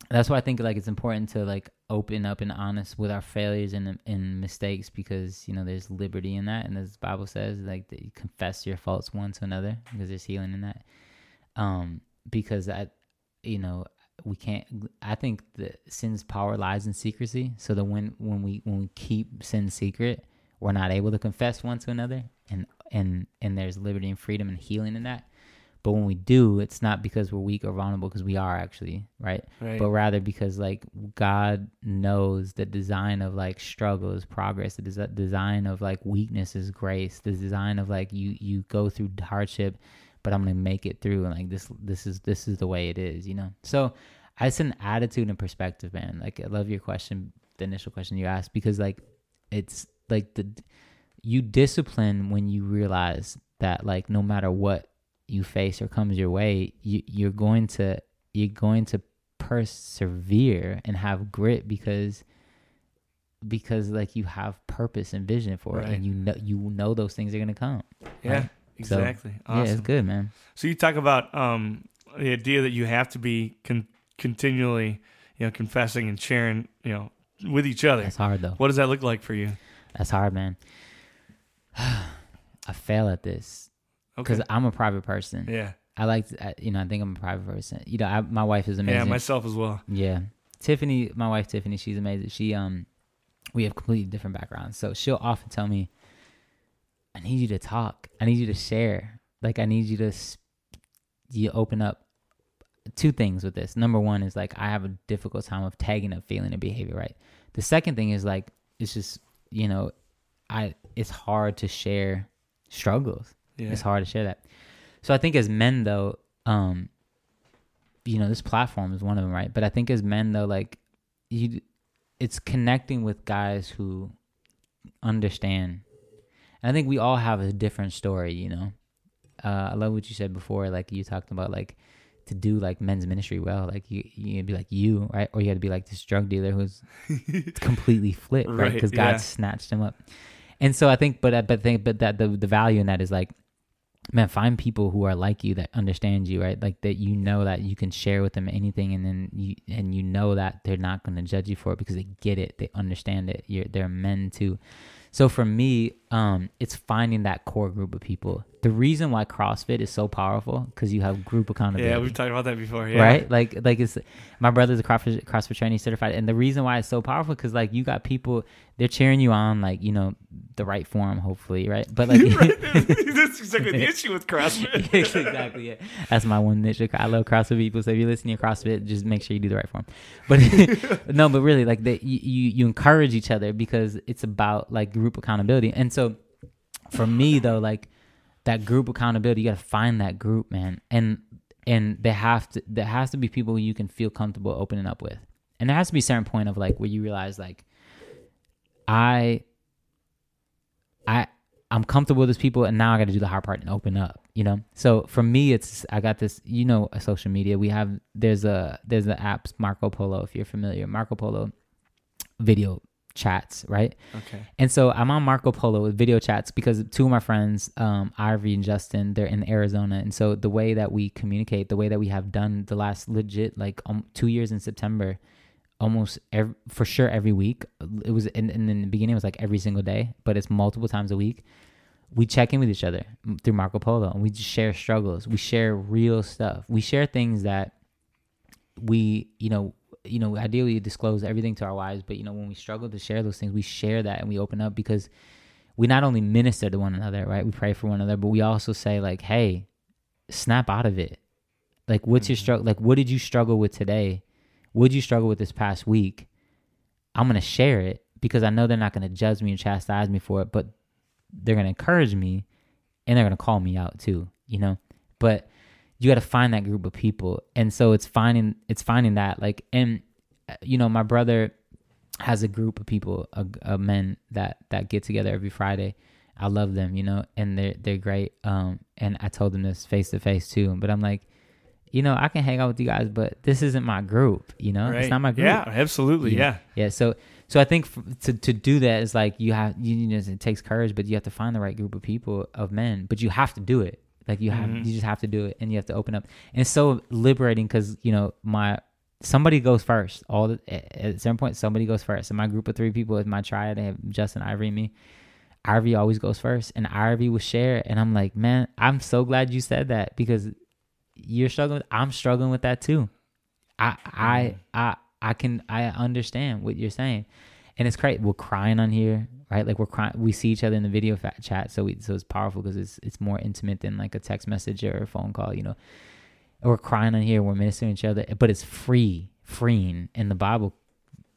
that's why I think like it's important to like open up and honest with our failures and and mistakes because you know there's liberty in that and as the Bible says like that you confess your faults one to another because there's healing in that. Um, because that you know we can't. I think the sin's power lies in secrecy. So that when when we when we keep sin secret, we're not able to confess one to another and and and there's liberty and freedom and healing in that. But when we do, it's not because we're weak or vulnerable because we are actually right Right. but rather because like God knows the design of like struggle is progress, the desi- design of like weakness is grace, the design of like you you go through hardship, but I'm gonna make it through, and like this this is this is the way it is, you know. So it's an attitude and perspective, man. Like I love your question, the initial question you asked, because like it's like the you discipline when you realize that like no matter what you face or comes your way, you you're going to you're going to persevere and have grit because because like you have purpose and vision for it and you know you know those things are gonna come. yeah. right? So, Exactly. Yeah, it's good, man. So you talk about um, the idea that you have to be con- continually, you know, confessing and sharing, you know, with each other. That's hard though. What does that look like for you? That's hard, man. [SIGHS] I fail at this Okay. because I'm a private person. Yeah. I like, to, I, you know, I think I'm a private person. You know, I, my wife is amazing. Yeah. Myself as well. Yeah. Tiffany, my wife Tiffany, she's amazing. She um we have completely different backgrounds. So she'll often tell me I need you to talk. I need you to share. Like I need you to you open up two things with this. Number one is like I have a difficult time of tagging up feeling and behavior, right? The second thing is like it's just, you know, I it's hard to share struggles Yeah. it's hard to share that. So I think as men though, um, you know, this platform is one of them, right? But I think as men though, like you, it's connecting with guys who understand. And I think we all have a different story, you know. Uh, I love what you said before, like you talked about like to do like men's ministry well, like you you gotta be like you, right? Or you had to be like this drug dealer who's [LAUGHS] completely flipped, right? Right, Because God yeah. snatched him up. And so I think, but I- but think, but that the the value in that is like, man, find people who are like you that understand you, right? Like that you know that you can share with them anything, and then you and you know that they're not going to judge you for it because they get it, they understand it. You're they're men too. So for me, um, it's finding that core group of people. The reason why CrossFit is so powerful because you have group accountability Yeah. We've talked about that before. Yeah. right? Like, like it's my brother's a CrossFit, CrossFit training certified, and the reason why it's so powerful because like you got people they're cheering you on, like you know the right form, hopefully, right? But like, [LAUGHS] [LAUGHS] [LAUGHS] That's exactly the issue with CrossFit. exactly, yeah. That's my one niche. I love CrossFit people, so if you're listening to CrossFit, just make sure you do the right form. But no, but really, like that, you, you you encourage each other because it's about like group accountability, and so for me though, like that group accountability, you got to find that group, man, and and there have to there has to be people you can feel comfortable opening up with, and there has to be a certain point of like where you realize like I I I'm comfortable with these people, and now I got to do the hard part and open up. You know. So for me, it's I got this. You know, social media. We have there's a there's the apps Marco Polo if you're familiar. Marco Polo video chats, right? Okay. And so I'm on Marco Polo with video chats because two of my friends, um, Ivy and Justin, they're in Arizona, and so the way that we communicate, the way that we have done the last legit like um, two years in September, almost every, for sure every week. It was in, in the beginning it was like every single day, but it's multiple times a week. We check in with each other through Marco Polo, and we just share struggles. We share real stuff. We share things that we, you know, you know, ideally disclose everything to our wives, but you know, when we struggle to share those things, we share that and we open up because we not only minister to one another, right? We pray for one another, but we also say like, "Hey, snap out of it. Like, what's your Mhm. struggle? Like, what did you struggle with today? What did you struggle with this past week? I'm gonna share it because I know they're not gonna judge me and chastise me for it, but they're gonna encourage me and they're gonna call me out too, you know. But you got to find that group of people, and so it's finding it's finding that like, and uh, you know, my brother has a group of people, of of men that that get together every Friday. I love them, you know, and they're they're great. Um, and I told them this face to face too, but I'm like, you know, I can hang out with you guys, but this isn't my group, you know, Right. it's not my group. Yeah, absolutely. Yeah. Yeah. So so I think f- to to do that is like you have you, you know it takes courage, but you have to find the right group of people of men. But you have to do it. Like you have Mhm. you just have to do it, and you have to open up. And it's so liberating because you know my somebody goes first. All the, at certain point, somebody goes first. And my group of three people is my triad. They have Justin, Ivory, and me. Ivy always goes first, and Ivy will share. And I'm like, man, I'm so glad you said that because you're struggling. I'm struggling with that too. I I I I can I understand what you're saying, and it's great. We're crying on here, right? Like we're crying. We see each other in the video chat, so we so it's powerful because it's it's more intimate than like a text message or a phone call, you know. We're crying on here. We're ministering each other, but it's free, freeing, and the Bible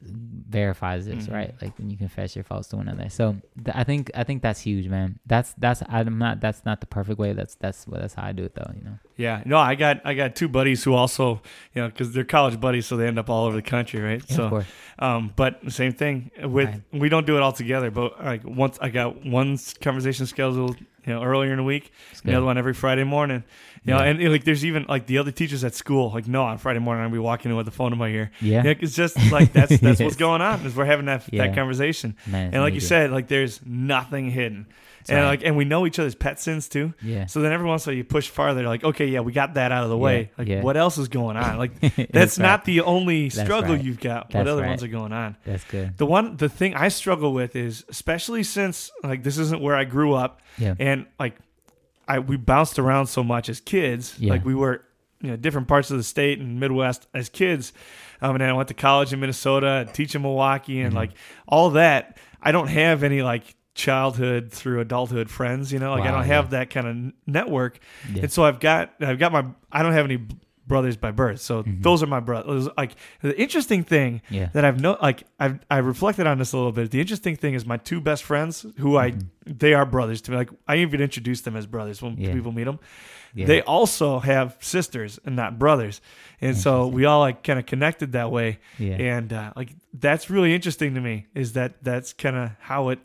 verifies this, Mhm. right? Like when you confess your faults to one another. So th- I think I think that's huge, man. That's that's I'm not that's not the perfect way. That's that's what that's how I do it though, you know. Yeah, no, I got I got two buddies who also, you know, because they're college buddies, so they end up all over the country, right? Yeah, so, um, but same thing with Right. we don't do it all together, but like once I got one conversation scheduled, you know, earlier in the week, It's the other one every Friday morning, you know, Yeah. and, like there's even like the other teachers at school, like no, on Friday morning I'll be walking in with the phone in my ear. Yeah, it's just like that's [LAUGHS] that's Yes. what's going on is we're having that Yeah. that conversation, man. and like you said, like there's nothing hidden, That's and right. like and we know each other's pet sins too. yeah, So then every once in a while you push farther, like, okay, yeah, we got that out of the way. Like, what else is going on? Like, [LAUGHS] That's that's right. not the only struggle right. you've got. what other ones are going on? That's good. The one, the thing I struggle with is, especially since like this isn't where I grew up, Yeah, and like, I we bounced around so much as kids. Yeah. Like we were, you know, different parts of the state and Midwest as kids. Um, and then I went to college in Minnesota, and teach in Milwaukee, and Mhm. like all that. I don't have any like childhood through adulthood friends. You know, like I don't have that kind of network. yeah. And so I've got I've got my I don't have any brothers by birth. So Mhm. those are my brothers. Like the interesting thing yeah. that I've no like I've I reflected on this a little bit. The interesting thing is my two best friends who I Mhm. they are brothers to me. Like I even introduce them as brothers when Yeah. people meet them. yeah. They also have sisters and not brothers. And so we all like kind of connected that way. yeah. And uh, like that's really interesting to me is that that's kind of how it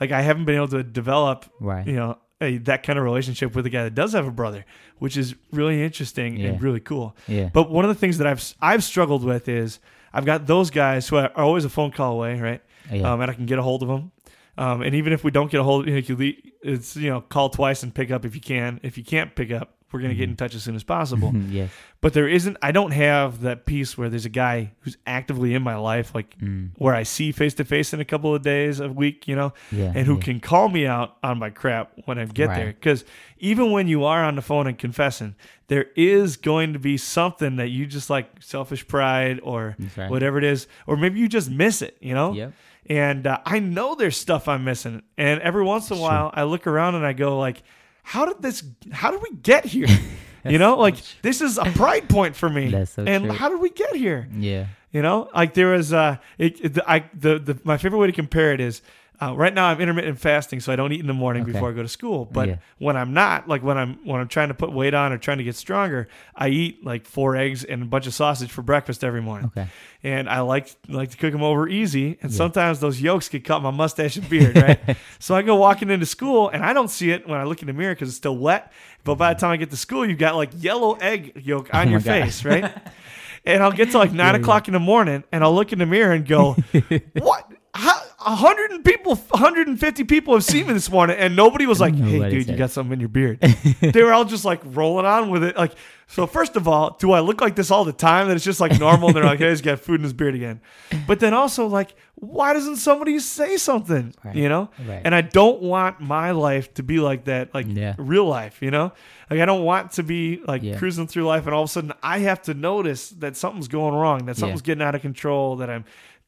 like I haven't been able to develop right. you know a, that kind of relationship with a guy that does have a brother, which is really interesting Yeah. and really cool. Yeah. But one of the things that I've I've struggled with is I've got those guys who are always a phone call away, right? yeah. Um, and I can get a hold of them. Um, and even if we don't get a hold, you know, you leave, it's you know call twice and pick up if you can. If you can't pick up, we're gonna get in touch as soon as possible. [LAUGHS] yeah. but there isn't. I don't have that piece where there's a guy who's actively in my life, like Mm. where I see face to face in a couple of days a week, you know Yeah. and who yeah. can call me out on my crap when I get there. Because even when you are on the phone and confessing, there is going to be something that you just like selfish pride or right. whatever it is, or maybe you just miss it, you know? Yep. And uh, I know there's stuff I'm missing. And every once in a Sure. while, I look around and I go like, how did this, how did we get here? [LAUGHS] you know, like this is a pride point for me. [LAUGHS] So and true. how did we get here? Yeah. You know, like there was uh, it, it, I the, the my favorite way to compare it is Uh, right now, I'm intermittent fasting, so I don't eat in the morning Okay. before I go to school. But Yeah. when I'm not, like when I'm when I'm trying to put weight on or trying to get stronger, I eat like four eggs and a bunch of sausage for breakfast every morning. Okay. And I like like to cook them over easy. And Yeah. sometimes those yolks get caught in my mustache and beard, right? [LAUGHS] so I go walking into school, and I don't see it when I look in the mirror because it's still wet. But by the time I get to school, you've got like yellow egg yolk on Oh your God. face, right? [LAUGHS] and I'll get to like nine Yeah, o'clock in the morning, and I'll look in the mirror and go, [LAUGHS] "What? How, a hundred and people, hundred and fifty people have seen me this morning, and nobody was like, "Hey, Nobody dude, you said got something in your beard." they were [LAUGHS] all just like rolling on with it. Like, so first of all, do I look like this all the time? That it's just like normal. and they're like, "Hey, he's got food in his beard again." But then also, like, why doesn't somebody say something? Right. You know? Right. And I don't want my life to be like that, like Yeah. real life. You know? Like I don't want to be like Yeah. cruising through life, and all of a sudden I have to notice that something's going wrong, that something's getting out of control, that I'm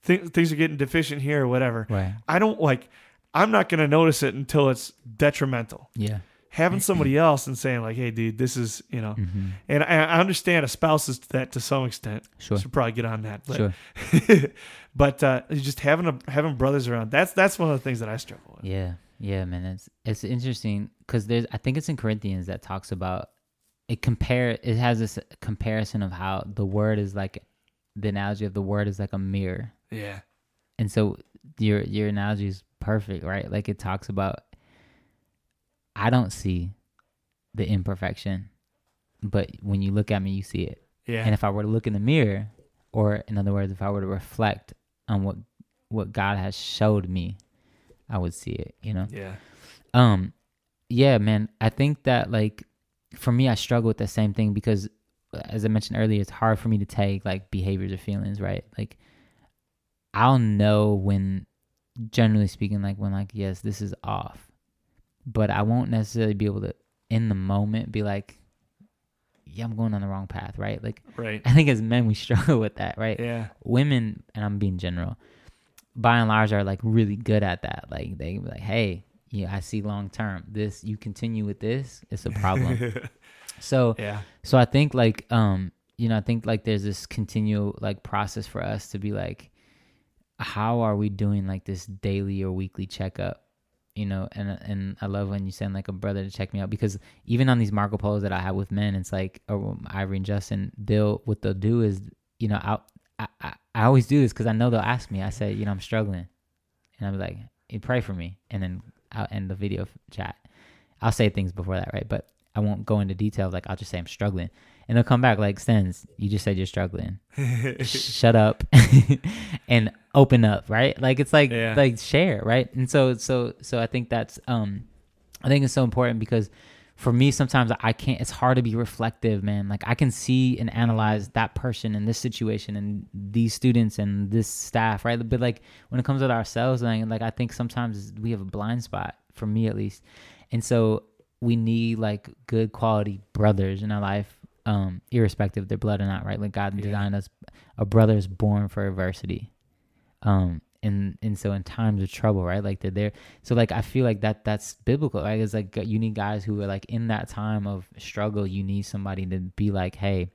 th- things are getting deficient here or whatever. Right. I don't like. I'm not going to notice it until it's detrimental. Yeah. Having somebody else and saying like, "Hey, dude, this is you know," hmm and I, I understand a spouse is that to some extent. Sure. Should probably get on that. But, Sure. [LAUGHS] but uh, just having a having brothers around that's that's one of the things that I struggle with. Yeah, yeah, man. It's it's interesting because there's I think it's in Corinthians that talks about it compare it has this comparison of how the word is like the analogy of the word is like a mirror, Yeah. and so your your analogy is perfect, right? Like it talks about I don't see the imperfection, but when you look at me, you see it. Yeah. And if I were to look in the mirror, or in other words, if I were to reflect on what what God has showed me, I would see it. You know. yeah. Um, yeah, man. I think that like for me, I struggle with the same thing because, as I mentioned earlier, it's hard for me to take like behaviors or feelings, right? Like, I'll know when, generally speaking, like when like yes, this is off, but I won't necessarily be able to in the moment be like, yeah, I'm going on the wrong path, right? Like, Right. I think as men we [LAUGHS] struggle with that, right? Yeah. women, and I'm being general, by and large are like really good at that. Like they can be like, hey, yeah, I see long term. This you continue with this, it's a problem. [LAUGHS] so yeah. so I think like um you know I think like there's this continual like process for us to be like, how are we doing like this daily or weekly checkup? You know, and and I love when you send like a brother to check me out because even on these Marco Polos that I have with men, it's like or Ivory and Justin, they'll what they'll do is you know I'll, I I I always do this because I know they'll ask me. I say you know I'm struggling, and I'm like, hey, pray for me, and then I'll end the video chat. I'll say things before that, right? But I won't go into details. Like I'll just say I'm struggling, and they'll come back like, "Sens, you just said you're struggling. [LAUGHS] Shut up [LAUGHS] and open up." Right? Like it's like Yeah. like share, right? And so so so I think that's um, I think it's so important because for me sometimes I can't. It's hard to be reflective, man. Like I can see and analyze that person in this situation and these students and this staff, right? But like when it comes with ourselves, like, like I think sometimes we have a blind spot for me at least, and so we need like good quality brothers in our life, um, irrespective of their blood or not, right? Like God Yeah. designed us, a brother is born for adversity, um, and and so in times of trouble, right? Like they're there. So like I feel like that that's biblical. Like it's like you need guys who are like in that time of struggle. You need somebody to be like, hey,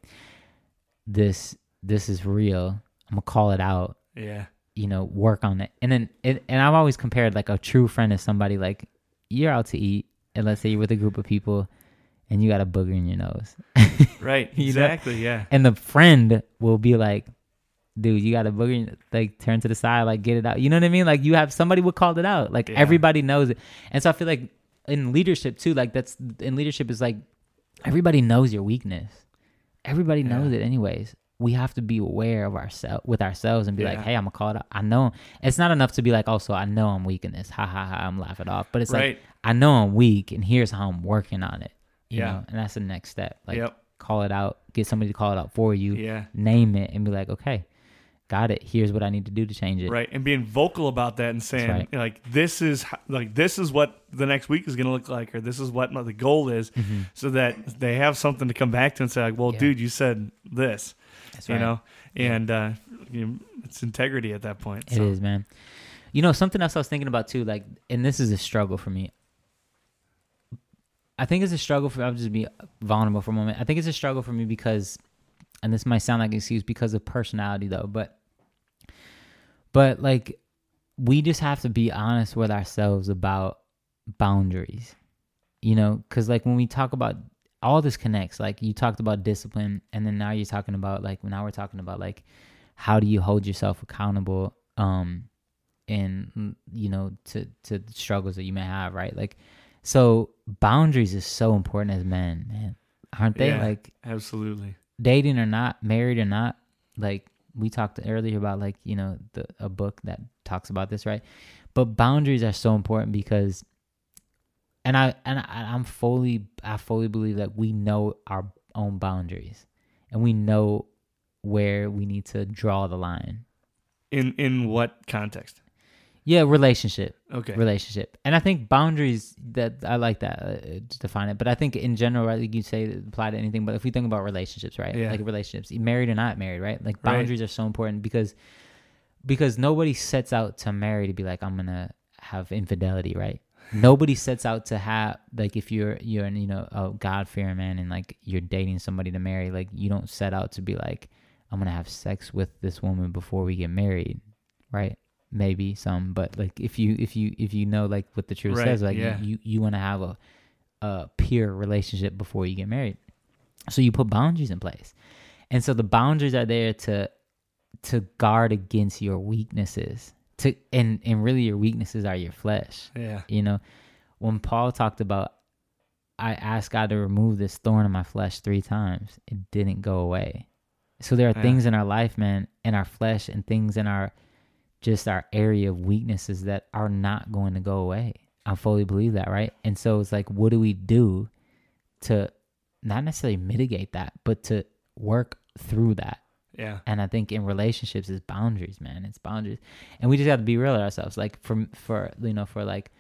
this this is real. I'm gonna call it out yeah. you know work on it and then it, and i've always compared like a true friend as somebody like you're out to eat and let's say you're with a group of people and you got a booger in your nose [LAUGHS] Right. [LAUGHS] You know? Exactly. Yeah. and the friend will be like dude you got a booger in- like turn to the side like get it out you know what i mean like you have somebody would call it out like Yeah. everybody knows it and so i feel like in leadership too like that's in leadership is like everybody knows your weakness everybody knows Yeah. it anyways we have to be aware of ourselves with ourselves and be like hey i'm gonna call it out i know it's not enough to be like oh i know i'm weak in this ha ha ha i'm laughing off but it's right. like i know i'm weak and here's how i'm working on it you Yeah. know and that's the next step like yep. call it out get somebody to call it out for you Yeah. name it and be like, okay, got it. Here's what I need to do to change it. Right. And being vocal about that and saying right. like this is like this is what the next week is going to look like or this is what the goal is Mhm. so that they have something to come back to and say like, "Well, Yeah. dude, you said this." That's You right. know? And uh you know, it's integrity at that point. It is, so. man. You know, something else I was thinking about too, like, and this is a struggle for me. I think it's a struggle for. I'll just be vulnerable for a moment. I think it's a struggle for me because, and this might sound like an excuse because of personality, though. But, but like, we just have to be honest with ourselves about boundaries. You know, cuz like when we talk about all this connects, like you talked about discipline and then now you're talking about like now we're talking about like how do you hold yourself accountable um and you know to to the struggles that you may have, right? Like so boundaries is so important as men, man. Aren't they? Yeah. Like Absolutely. dating or not, married or not, like we talked earlier about like, you know, the a book that talks about this, right? But boundaries are so important because and I and I, I'm fully I fully believe that we know our own boundaries and we know where we need to draw the line. In in what context? Yeah, relationship. Okay. relationship. And I think boundaries that I like that uh, to define it. But I think in general, right, like you say apply to anything. But if we think about relationships, right, Yeah. like relationships, married or not married, right, like Right. boundaries are so important because because nobody sets out to marry to be like I'm gonna have infidelity, right? [LAUGHS] Nobody sets out to have like if you're you're you know a God fearing man and like you're dating somebody to marry, like you don't set out to be like I'm gonna have sex with this woman before we get married, right? Maybe some, but like if you if you if you know like what the truth Right, says, like yeah. you you want to have a a peer relationship before you get married, so you put boundaries in place, and so the boundaries are there to to guard against your weaknesses. To and and really your weaknesses are your flesh. Yeah. You know, when Paul talked about, I asked God to remove this thorn in my flesh three times, it didn't go away. So there are Yeah. things in our life, man, in our flesh, and things in our just our area of weaknesses that are not going to go away. I fully believe that, right? And so it's like, what do we do to not necessarily mitigate that, but to work through that? Yeah. And I think in relationships is boundaries, man. It's boundaries. And we just have to be real with ourselves. Like for for you know, for like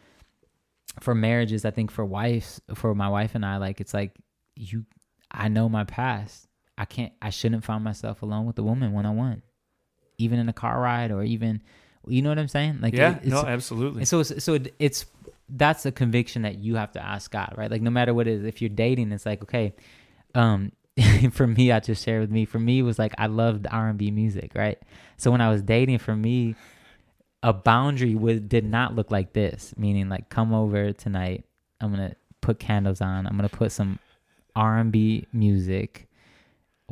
for marriages, I think for wives, for my wife and I, like it's like you I know my past. I can't I shouldn't find myself alone with a woman one on one. Even in a car ride or even you know what I'm saying? Like Yeah. it- no, absolutely. and so it's, so it- it's that's a conviction that you have to ask God, right? Like no matter what it is, if you're dating, it's like okay, um, [LAUGHS] for me, I just share with me. For me, it was like I loved R and B music, right? So when I was dating, for me, a boundary would did not look like this. Meaning, like, come over tonight. I'm gonna put candles on. I'm gonna put some R and B music.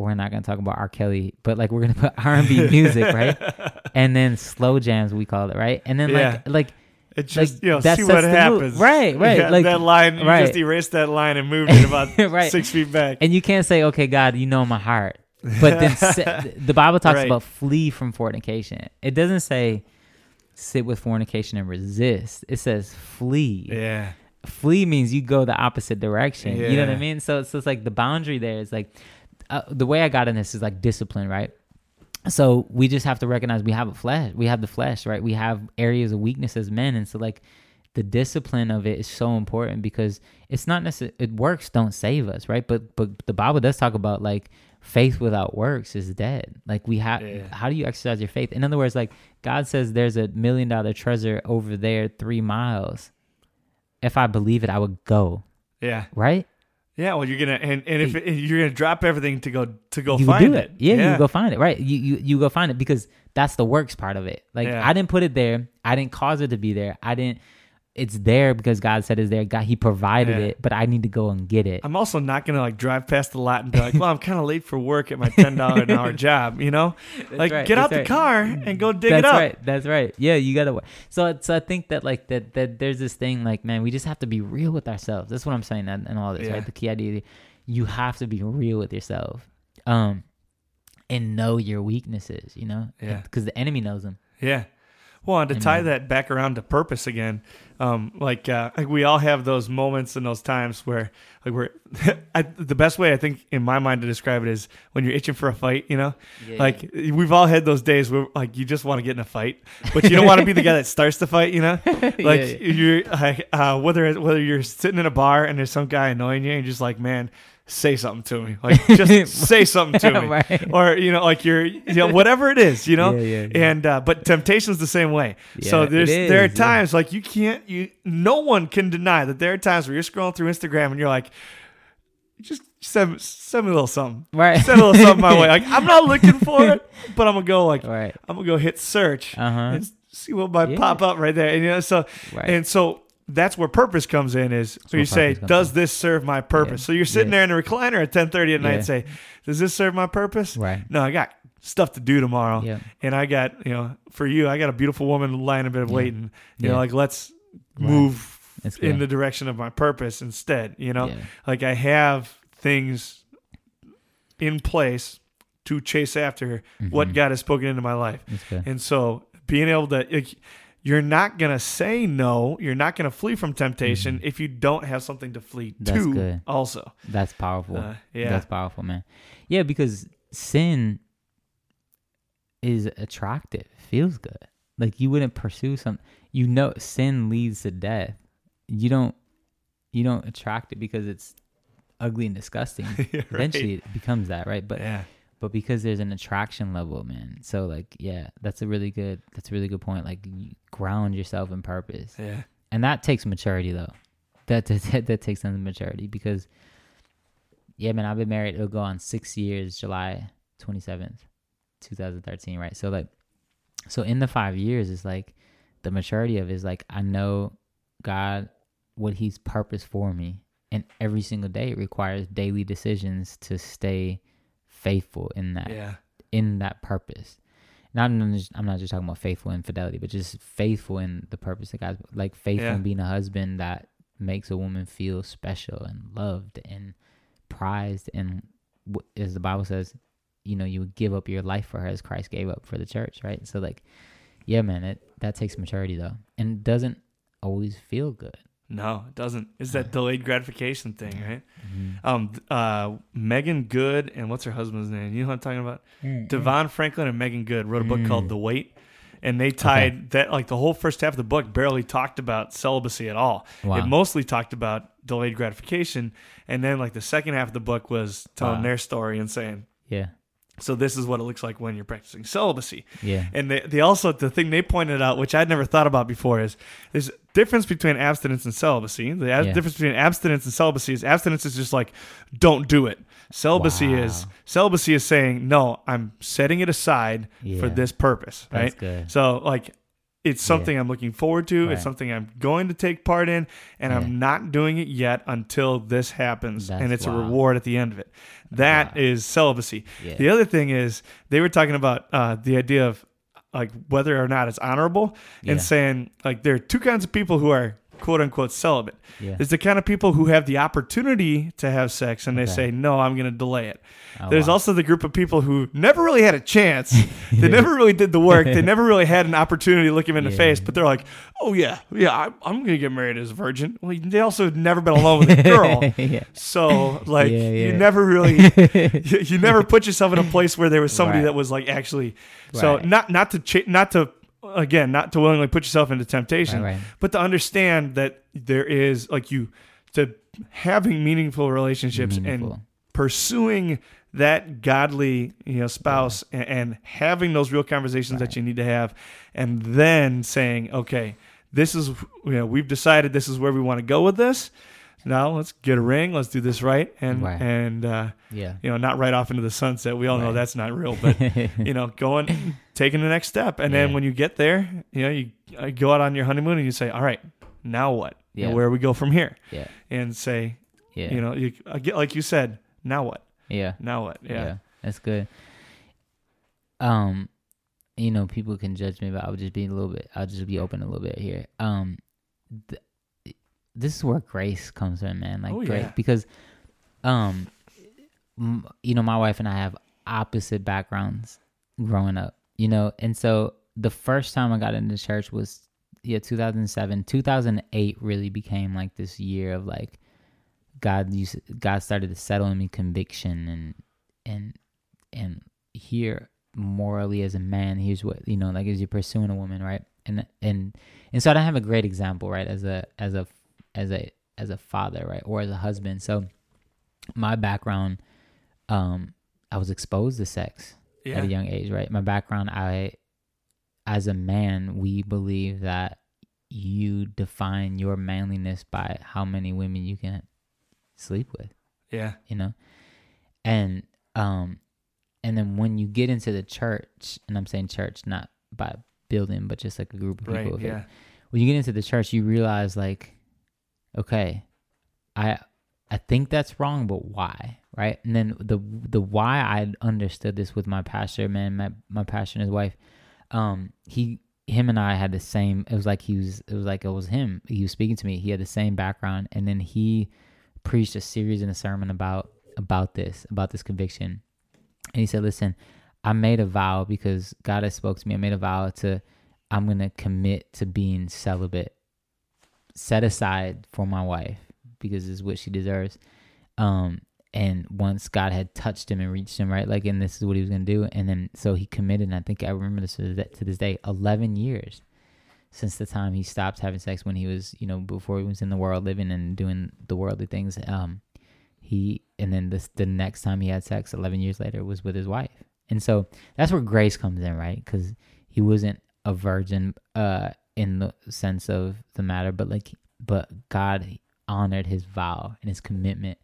We're not gonna talk about R. Kelly, but like we're gonna put [LAUGHS] R and B music, right? [LAUGHS] And then slow jams, we call it, right? And then Yeah. like like It just like, you know see what happens. Right, right, Yeah, like- that line. You right. just erased that line and moved it about [LAUGHS] Right. six feet back. And you can't say, okay, God, you know my heart. But then se- the Bible talks Right. about flee from fornication. It doesn't say sit with fornication and resist. It says flee. yeah. Flee means you go the opposite direction. You know what I mean? So, so it's like the boundary there is like uh, the way I got in this is like discipline, right? So we just have to recognize we have a flesh. We have the flesh, right? We have areas of weakness as men, and so like the discipline of it is so important because it's not necessarily it works don't save us, right? But but the Bible does talk about like faith without works is dead. Like we have Yeah. how do you exercise your faith? In other words, like God says there's a million dollar treasure over there 3 miles. If I believe it, I would go, Yeah. right? Yeah. Well, you're gonna and, and if it, you're gonna drop everything to go to go you find do it. Yeah, you go find it. Right. You, you you go find it because that's the works part of it. Like Yeah. I didn't put it there. I didn't cause it to be there. I didn't it's there because God said it's there. God he provided Yeah. it, but I need to go and get it. I'm also not gonna like drive past the lot and be like, "Well, I'm kind of late for work at my ten dollar an hour [LAUGHS] job." You know, like right, get out that's the car and go dig that's it up. right. That's right. Yeah, you gotta. So, so I think that like that that there's this thing like man, we just have to be real with ourselves. That's what I'm saying and, and all this Yeah. right. The key idea, you have to be real with yourself, um, and know your weaknesses. You know, Yeah. because the enemy knows them. Yeah. Well, and to tie that back around to purpose again, um, like uh, like we all have those moments and those times where like we're [LAUGHS] I, the best way I think in my mind to describe it is when you're itching for a fight. You know, like we've all had those days where like you just want to get in a fight, but you don't want to be the guy that starts the fight. You know, [LAUGHS] like yeah. you're like, uh, whether whether you're sitting in a bar and there's some guy annoying you and you're just like, man, say something to me, like just [LAUGHS] say something to me, Right. or you know, like you're you know whatever it is, you know, Yeah, yeah, yeah. and uh, but temptation's the same way. so there's there are is, times like you can't you no one can deny that there are times where you're scrolling through Instagram and you're like, just send send me a little something, Right. send a little something my way. [LAUGHS] Like I'm not looking for it, but I'm gonna go like Right. I'm gonna go hit search Uh-huh. and, see what might pop up right there. And you know, so Right. and so that's where purpose comes in. Is so you say, does in. this serve my purpose? Yeah. So you're sitting Yeah. there in the recliner at 10:30 at night Yeah. and say, does this serve my purpose? Right. No, I got stuff to do tomorrow. Yeah. And I got, you know, for you, I got a beautiful woman lying in bed waiting. You know, like let's Right. move in the direction of my purpose instead. You know, like I have things in place to chase after what Mhm. God has spoken into my life. And so being able to, like, you're not going to say no. You're not going to flee from temptation if you don't have something to flee Mm-hmm. That's to good. also. That's powerful. Uh, yeah. That's powerful, man. Yeah, because sin is attractive, feels good. Like you wouldn't pursue some you know sin leads to death. You don't you don't attract it because it's ugly and disgusting. [LAUGHS] Yeah, right. Eventually it becomes that, right? But yeah. But because there's an attraction level, man. So like, yeah, that's a really good that's a really good point. Like you ground yourself in purpose Yeah. and that takes maturity though. That [LAUGHS] that, that takes some maturity because, yeah, man, I've been married. It'll go on six years, July twenty seventh, two thousand thirteen, right? So like, so in the five years, it's like the maturity of it is like I know God what He's purpose for me, and every single day it requires daily decisions to stay faithful in that Yeah. in that purpose. Not I'm just, I'm not just talking about faithful in fidelity, but just faithful in the purpose that God like faithful Yeah. in being a husband that makes a woman feel special and loved and prized and as the Bible says, you know, you would give up your life for her as Christ gave up for the church, right? So like, yeah, man, it that takes maturity though, and doesn't always feel good. No, it doesn't. It's that [LAUGHS] delayed gratification thing, right? Mm-hmm. Um, uh, Meagan Good and what's her husband's name? You know what I'm talking about? Mm-hmm. DeVon Franklin and Meagan Good wrote a book Mm. called The Wait, and they tied that like the whole first half of the book barely talked about celibacy at all. Wow. It mostly talked about delayed gratification, and then like the second half of the book was telling Wow. their story and saying, Yeah, "So this is what it looks like when you're practicing celibacy." yeah, And they, they also the thing they pointed out, which I'd never thought about before, is there's a difference between abstinence and celibacy. The Yeah. difference between abstinence and celibacy is abstinence is just like don't do it. Celibacy is celibacy is saying no, I'm setting it aside for this purpose, right? So like it's something I'm looking forward to. Right. It's something I'm going to take part in, and Yeah. I'm not doing it yet until this happens, That's and it's a reward at the end of it. That is Wow. celibacy. Yeah. The other thing is they were talking about uh, the idea of like whether or not it's honorable, Yeah. and saying like there are two kinds of people who are quote unquote celibate. Yeah. There's the kind of people who have the opportunity to have sex and they Okay. say, no, I'm going to delay it. Oh, There's wow. also the group of people who never really had a chance. [LAUGHS] they never really did the work. They [LAUGHS] never really had an opportunity to look him in the face, but they're like, oh, yeah, yeah, I, I'm going to get married as a virgin. Well, they also had never been alone with a [LAUGHS] girl. yeah. So, like, Yeah, you never really, you, you never put yourself in a place where there was somebody Right. that was like actually, so not, not to, cha- not to, again, not to willingly put yourself into temptation, Right, right. but to understand that there is like you to having meaningful relationships and pursuing that godly you know spouse and, and having those real conversations that you need to have and then saying okay this is you know we've decided this is where we want to go with this now let's get a ring let's do this right and Right. and uh Yeah. you know not right off into the sunset we all know that's not real but [LAUGHS] you know, going, taking the next step. And then when you get there, you know, you uh, go out on your honeymoon and you say, all right, now what? You know, where we go from here? Yeah. And say, Yeah. you know, you like you said, now what? Yeah. Now what? Yeah. That's good. Um, you know, people can judge me, but I'll just be a little bit. I'll just be open a little bit here. Um, th- this is where grace comes in, man. Like Oh, grace, yeah. because, um, m- you know, my wife and I have opposite backgrounds growing up. You know, and so the first time I got into church was yeah 2007. 2008 really became like this year of like God used God started to settle in me conviction and and and here morally as a man here's what you know like as you're pursuing a woman right? And and and so I don't have a great example right as a as a as a as a father right or as a husband. So my background um I was exposed to sex Yeah. at a young age, right? My background, I, as a man, we believe that you define your manliness by how many women you can sleep with, Yeah. you know? And, um, and then when you get into the church, and I'm saying church, not by building, but just like a group of people. Right. faith. Yeah. When you get into the church, you realize like, okay, I I think that's wrong, but why? Right? And then the the why I understood this with my pastor, man, my my pastor and his wife. Um, he him and I had the same. It was like he was. It was like it was him. He was speaking to me. He had the same background, and then he preached a series and a sermon about about this about this conviction. And he said, "Listen, I made a vow because God has spoke to me. I made a vow to I'm gonna commit to being celibate, set aside for my wife because it's what she deserves. Um, and once God had touched him and reached him, right, like, and this is what he was gonna do, and then so he committed. And I think I remember this to this- to day, eleven years since the time he stopped having sex when he was, you know, before he was in the world living and doing the worldly things. Um, he and then this the next time he had sex, eleven years later, was with his wife. And so that's where grace comes in, right? Because he wasn't a virgin uh in the sense of the matter but like but god honored his vow and his commitment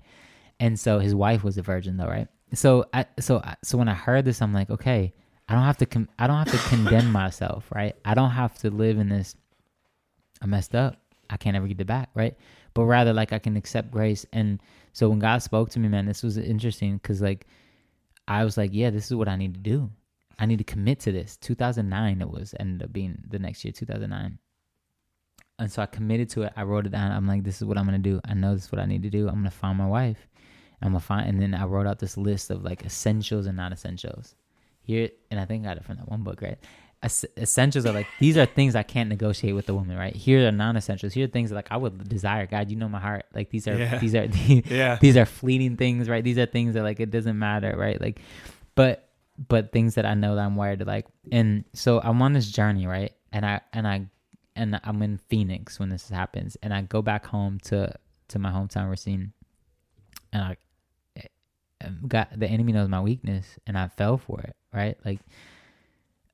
and so his wife was a virgin though right so i so I- so when i heard this i'm like okay i don't have to com- i don't have to condemn [LAUGHS] myself right i don't have to live in this i messed up i can't ever get it back right but rather like i can accept grace and so when god spoke to me man this was interesting because like i was like yeah this is what i need to do I need to commit to this. 2009 it was ended up being the next year 2009. And so I committed to it. I wrote it down. I'm like this is what I'm going to do. I know this is what I need to do. I'm going to find my wife. I'm to find and then I wrote out this list of like essentials and non essentials. Here and I think I got it from that one book, right? Es- essentials are like these are things I can't negotiate with the woman, right? Here are non-essentials. Here are things like I would desire. God, you know my heart. Like these are Yeah. these are [LAUGHS] Yeah. these are fleeting things, right? These are things that like it doesn't matter, right? Like, but but things that I know that I'm wired to like. And so I'm on this journey, right? And I and I and I'm in Phoenix when this happens, and I go back home to to my hometown Racine, and I got the enemy knows my weakness, and I fell for it, right? Like.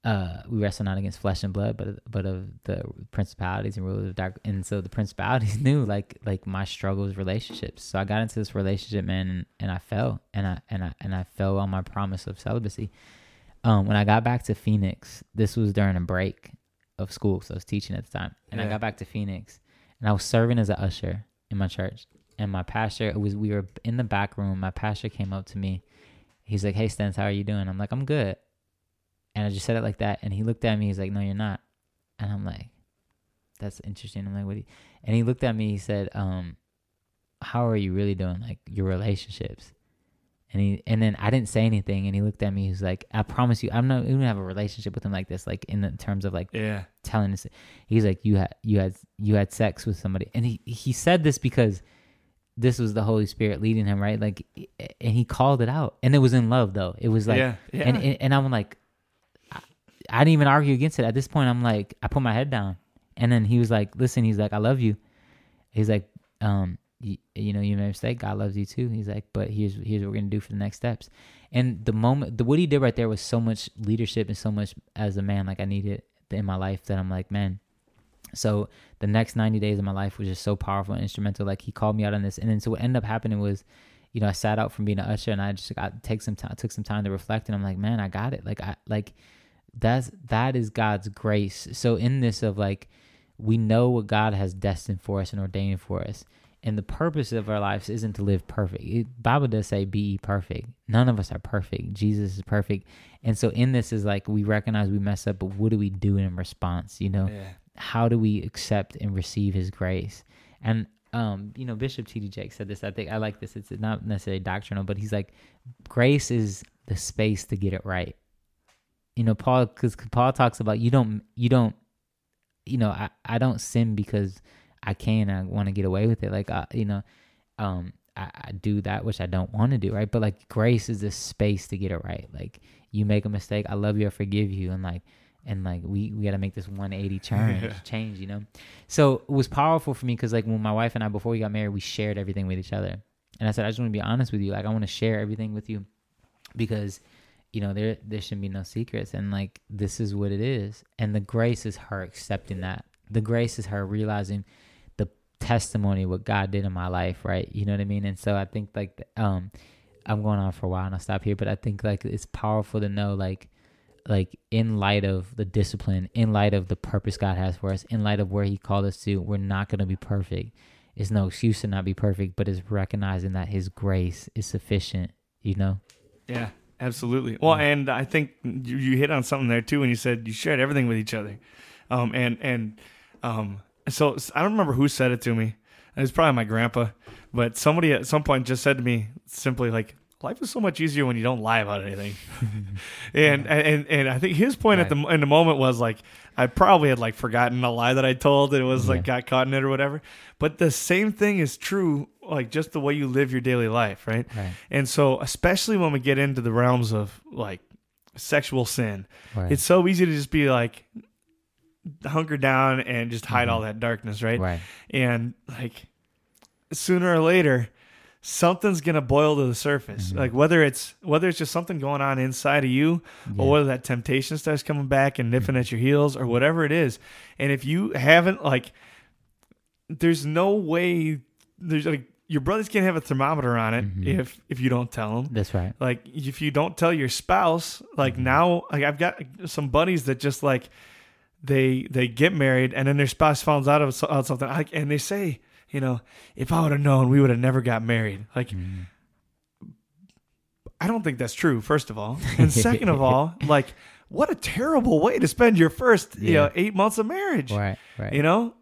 Uh, we wrestle not against flesh and blood, but but of the principalities and rulers of dark. And so the principalities [LAUGHS] knew like like my struggles, relationships. So I got into this relationship, man, and, and I fell, and I and I and I fell on my promise of celibacy. Um, when I got back to Phoenix, this was during a break of school, so I was teaching at the time, and I got back to Phoenix, and I was serving as an usher in my church, and my pastor it was we were in the back room. My pastor came up to me. He's like, "Hey, Stens, how are you doing?" I'm like, "I'm good," and I just said it like that, and he looked at me. He's like, "No, you're not," and I'm like, "That's interesting." I'm like, "What?" do you-" And he looked at me. He said, um, "How are you really doing? Like your relationships?" And he and then I didn't say anything, and he looked at me. He was like, "I promise you, I'm not even have a relationship with him like this, like in the terms of like Yeah. telling us." He's like, "You had you had you had sex with somebody," and he he said this because this was the Holy Spirit leading him, right? Like, and he called it out, and it was in love though. It was like, yeah. Yeah. and, and and I'm like, I, I didn't even argue against it. At this point, I'm like, I put my head down, and then he was like, "Listen," he's like, "I love you." He's like, um, you, you know, you made a mistake. God loves you too. He's like, but here's here's what we're gonna do for the next steps. And the moment, the what he did right there was so much leadership and so much as a man, like I needed in my life that I'm like, man. So the next 90 days of my life was just so powerful and instrumental. Like he called me out on this, and then so what ended up happening was, you know, I sat out from being an usher, and I just got take some time, took some time to reflect, and I'm like, man, I got it. Like I like that's that is God's grace. So in this of like, we know what God has destined for us and ordained for us. And the purpose of our lives isn't to live perfect. It, Bible does say be perfect. None of us are perfect. Jesus is perfect. And so in this is like we recognize we mess up, but what do we do in response? You know, yeah. How do we accept and receive his grace? And um, you know, Bishop T.D. Jakes said this. I think I like this. It's not necessarily doctrinal, but he's like, grace is the space to get it right. You know, Paul, because Paul talks about you don't, you don't, you know, I, I don't sin because I can. I want to get away with it. Like, I, you know, um, I, I do that which I don't want to do, right? But like, grace is the space to get it right. Like, you make a mistake, I love you, I forgive you, and like, and like we we got to make this 180 [LAUGHS] change change you know? So it was powerful for me because like when my wife and i before we got married we shared everything with each other. And i said i just want to be honest with you. Like i want to share everything with you because you know there there shouldn't be no secrets and like this is what it is. And the grace is her accepting that. The grace is her realizing the testimony what god did in my life right? You know what i mean? And so i think like um i'm going on for a while and i'll stop here but i think like it's powerful to know like like in light of the discipline, in light of the purpose God has for us, in light of where He called us to, we're not going to be perfect. It's no excuse to not be perfect, but it's recognizing that His grace is sufficient. You know. Yeah, absolutely. Well, and I think you, you hit on something there too when you said you shared everything with each other, um, and and um, so I don't remember who said it to me. It was probably my grandpa, but somebody at some point just said to me simply like, "Life is so much easier when you don't lie about anything." [LAUGHS] and, and and I think his point at the in the moment was like, I probably had like forgotten a lie that I told. And it was like got caught in it or whatever. But the same thing is true, like just the way you live your daily life, right? Right. And so, especially when we get into the realms of like sexual sin, Right. it's so easy to just be like hunker down and just hide mm-hmm. all that darkness, right? right. And like sooner or later, something's gonna boil to the surface. Like whether it's whether it's just something going on inside of you, Yeah. or whether that temptation starts coming back and nipping at your heels, or whatever it is. And if you haven't like, there's no way. There's like your brothers can't have a thermometer on it Mhm. if if you don't tell them That's right. like if you don't tell your spouse like Mm-hmm. now like i've got some buddies that just like they they get married and then their spouse finds out of so- something and they say you know if i would have known we would have never got married like Mhm. i don't think that's true first of all and second of all [LAUGHS] like what a terrible way to spend your first you know eight months of marriage Right. Right. you know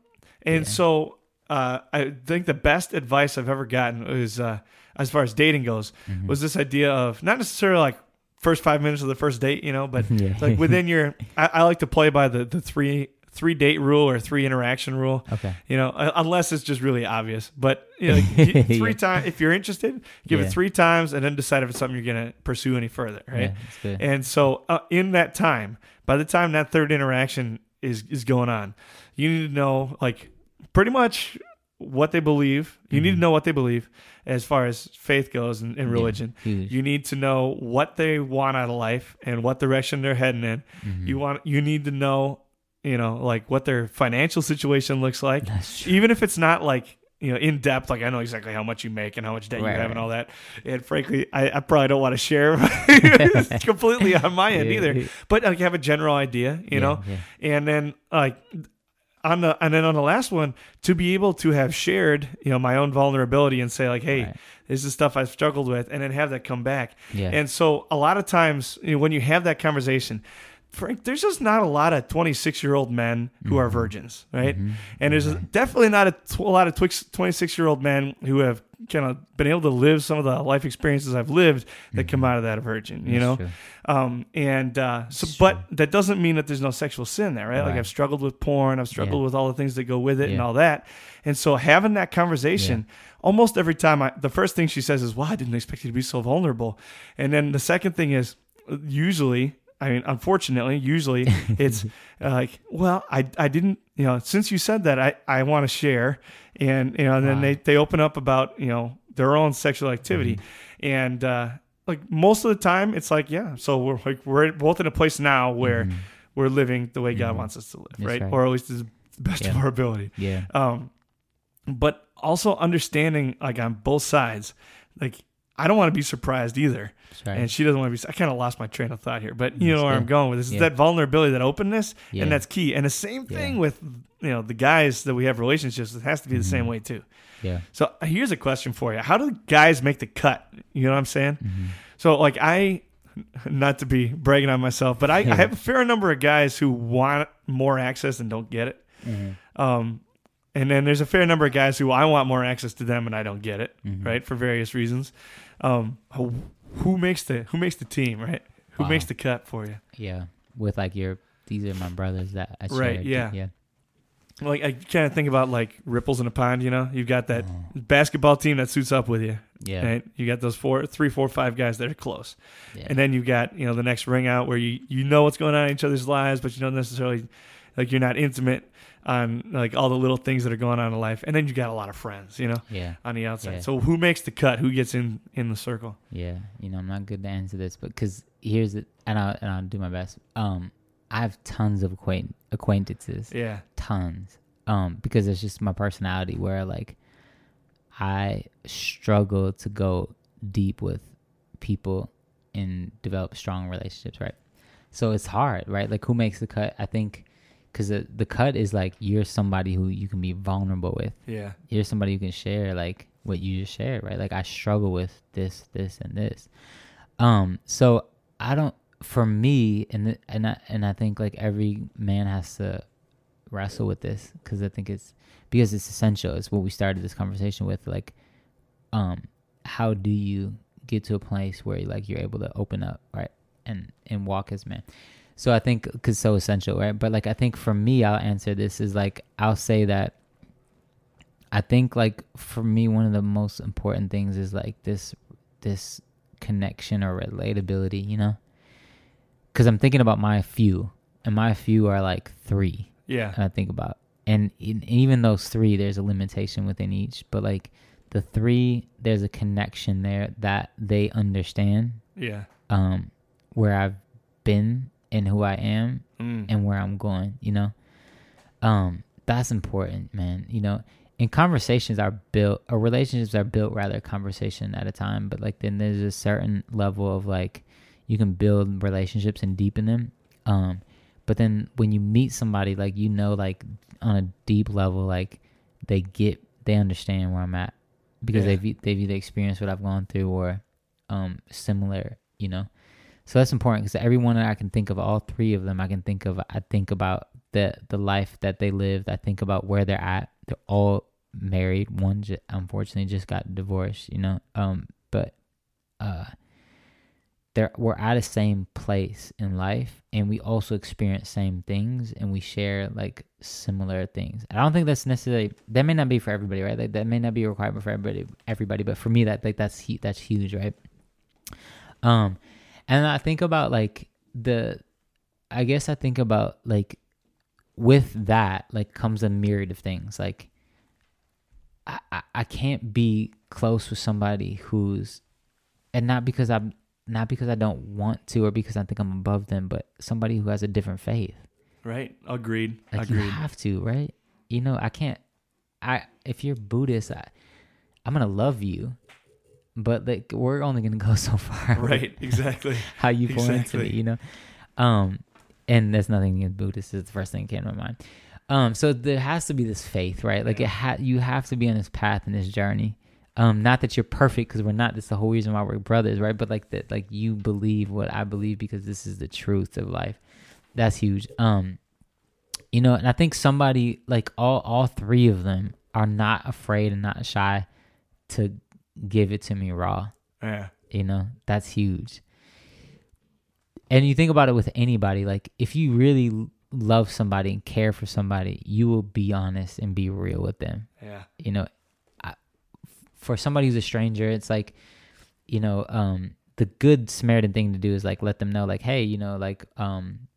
and Yeah. so uh, i think the best advice i've ever gotten is uh, as far as dating goes Mhm. was this idea of not necessarily like first five minutes of the first date you know but [LAUGHS] Yeah. like within your I, I like to play by the the three three date rule or three interaction rule Okay. you know unless it's just really obvious but you know [LAUGHS] like, three Yeah. times if you're interested give Yeah. it three times and then decide if it's something you're gonna pursue any further right Yeah, and so uh, in that time, by the time that third interaction is is going on, you need to know like pretty much what they believe. You need to Mhm. know what they believe as far as faith goes and, and religion. huge. You need to know what they want out of life and what direction they're heading in. Mhm. You want you need to know, you know, like what their financial situation looks like. Even if it's not like you know in depth, like I know exactly how much you make and how much debt Right, you have right. and all that. And frankly, I, I probably don't want to share [LAUGHS] it's [LAUGHS] completely on my end Yeah, either. But like you have a general idea, you Yeah, know, yeah. and then like on the and then on the last one to be able to have shared you know my own vulnerability and say like hey Right. this is stuff i've struggled with and then have that come back Yeah. and so a lot of times you know, when you have that conversation frank there's just not a lot of 26 year old men who are virgins right? Mhm. and there's definitely not a, lot of 26 year old men who have kind of been able to live some of the life experiences i've lived that come out of that virgin you That's know? um, and uh, so, but that doesn't mean that there's no sexual sin there, right? Like I've struggled with porn, I've struggled Yeah. with all the things that go with it and all that. And so having that conversation, almost every time, I, the first thing she says is, "Well, I didn't expect you to be so vulnerable," and then the second thing is, usually, I mean, unfortunately, usually [LAUGHS] it's uh, like, "Well, I, I didn't, you know, since you said that, I, I want to share," and you know, and then Wow. they they open up about you know their own sexual activity, Mm-hmm. and uh, like most of the time, it's like, yeah, so we're like we're both in a place now where Mhm. we're living the way God Mhm. wants us to live, right? right. Or at least the best of our ability. Yeah. Um, but also understanding like on both sides, like I don't want to be surprised either, right. and she doesn't want to be. I kind of lost my train of thought here, but you know where I'm going with this. Is that vulnerability, that openness, Yeah. and that's key. And the same thing Yeah. with you know the guys that we have relationships. It has to be the same Mhm. way too. yeah. So here's a question for you: How do guys make the cut? You know what I'm saying? Mhm. So like I not to be bragging on myself, but I, I [LAUGHS] have a fair number of guys who want more access and don't get it. Mhm. Um and then there's a fair number of guys who I want more access to them and I don't get it, Mhm. right? For various reasons. Um who, who makes the who makes the team, right? Who Wow. makes the cut for you? Yeah. With like your, these are my brothers that I shared. Right, yeah. Yeah. Like I kind of think about like ripples in a pond, you know? You've got that Oh, basketball team that suits up with you. yeah. Right? You got those four, three, four, five guys that are close. yeah. And then you got, you know, the next ring out where you, you know what's going on in each other's lives, but you don't necessarily like you're not intimate on like all the little things that are going on in life. And then you got a lot of friends, you know, yeah. on the outside. Yeah. So who makes the cut? Who gets in in the circle? Yeah, you know, I'm not good to answer this, but because here's it, and I'll and I'll do my best. Um, I have tons of acquaint acquaintances, Yeah. tons. Um, because it's just my personality where like I struggle to go deep with people and develop strong relationships, right? So it's hard, right? Like who makes the cut? I think because the, the cut is like you're somebody who you can be vulnerable with. Yeah. You're somebody who can share like what you just shared, right? Like I struggle with this, this, and this. Um, so I don't. For me, and th- and I, and I think like every man has to wrestle with this because I think it's because it's essential. It's what we started this conversation with. Like, um, how do you get to a place where like you're able to open up, right, and and walk as man? So I think because so essential, right? But like I think for me, I'll answer this is like I'll say that I think like for me one of the most important things is like this this connection or relatability, you know? Cuz I'm thinking about my few and my few are like 3. Yeah. And I think about and in, even those 3 there's a limitation within each, but like the 3 there's a connection there that they understand Yeah. um where I've been and who I am Mm. and where I'm going, you know? Um, that's important, man. You know, and conversations are built or relationships are built rather conversation at a time, but like then there's a certain level of like you can build relationships and deepen them. Um, but then when you meet somebody, like you know, like on a deep level, like they get they understand where I'm at because Yeah. they've they've either experienced what I've gone through or um similar, you know. So that's important because everyone I can think of, all three of them, I can think of. I think about the the life that they lived. I think about where they're at. They're all married. One j- unfortunately just got divorced. You know, um, but uh, they're we're at the same place in life, and we also experience same things, and we share like similar things. I don't think that's necessarily that may not be for everybody, right? Like that may not be a requirement for everybody. Everybody, but for me, that like that's that's huge, right? Um, and I think about like the, I guess I think about like with that like comes a myriad of things. Like I, I, I can't be close with somebody who's, and not because I'm not because I don't want to or because I think I'm above them, but somebody who has a different faith. Right. Agreed. Like you have to, right? You know, I can't. I if you're Buddhist, I, I'm gonna love you, but like we're only gonna [LAUGHS] go so far. Right. Exactly. [LAUGHS] how you pour into Exactly. me, you know. Um, and there's nothing against Buddhist. Is the first thing that came to my mind. Um, so there has to be this faith, right? Like it ha- you have to be on this path and this journey. Um, not that you're perfect because we're not. That's the whole reason why we're brothers, right? But like that, like you believe what I believe because this is the truth of life. That's huge. Um, you know, and I think somebody like all all three of them are not afraid and not shy to give it to me raw. Yeah. You know, that's huge. And you think about it with anybody, like if you really love somebody and care for somebody, you will be honest and be real with them. Yeah. You know, I, for somebody who's a stranger, it's like, you know, um, the good Samaritan thing to do is like let them know, like, hey, you know, like, um,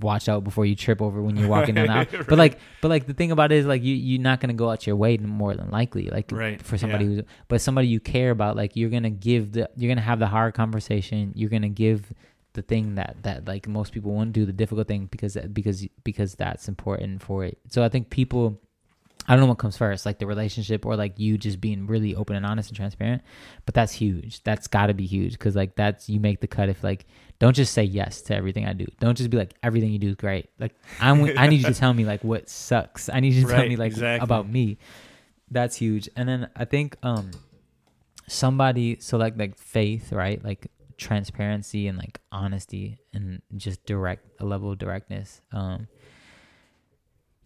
watch out before you trip over when you're walking down the [LAUGHS] aisle. Right. But like, but like the thing about it is like you you're not gonna go out your way more than likely. Like Right, for somebody yeah. who's but somebody you care about, like you're gonna give the you're gonna have the hard conversation. You're gonna give the thing that that like most people won't do the difficult thing because because because that's important for it. So I think people. I don't know what comes first, like the relationship or like you just being really open and honest and transparent. But that's huge. That's got to be huge because like that's you make the cut. If like don't just say yes to everything I do. Don't just be like everything you do is great. Like I'm, I need you to [LAUGHS] tell me like what sucks. I need you to tell me like exactly. about me. That's huge. And then I think um somebody so like like faith right like transparency and like honesty and just direct a level of directness um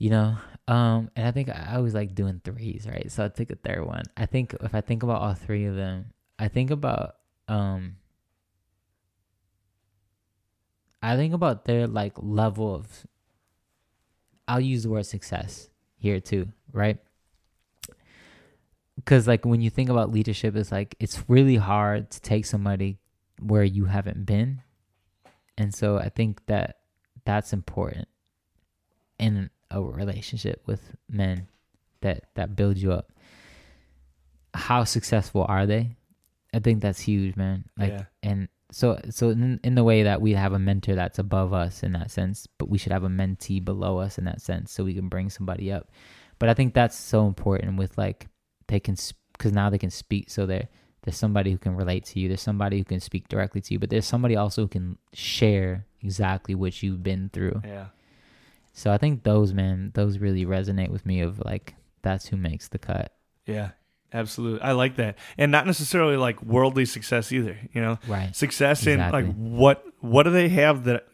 you know? Um and i think i always like doing threes right? So i take a third one. I think if i think about all three of them i think about um i think about their like level of i'll use the word success here too right? Because like when you think about leadership it's like it's really hard to take somebody where you haven't been. And so i think that that's important. In a relationship with men that that build you up how successful are they i think that's huge man like Yeah. and so so in, in the way that we have a mentor that's above us in that sense but we should have a mentee below us in that sense so we can bring somebody up but i think that's so important with like they can because now they can speak so they're There's somebody who can relate to you. There's somebody who can speak directly to you, but there's somebody also who can share exactly what you've been through. Yeah. So I think those man, those really resonate with me of like that's who makes the cut. Yeah. Absolutely. I like that. And not necessarily like worldly success either, you know. Right. Success Exactly. in like what what do they have that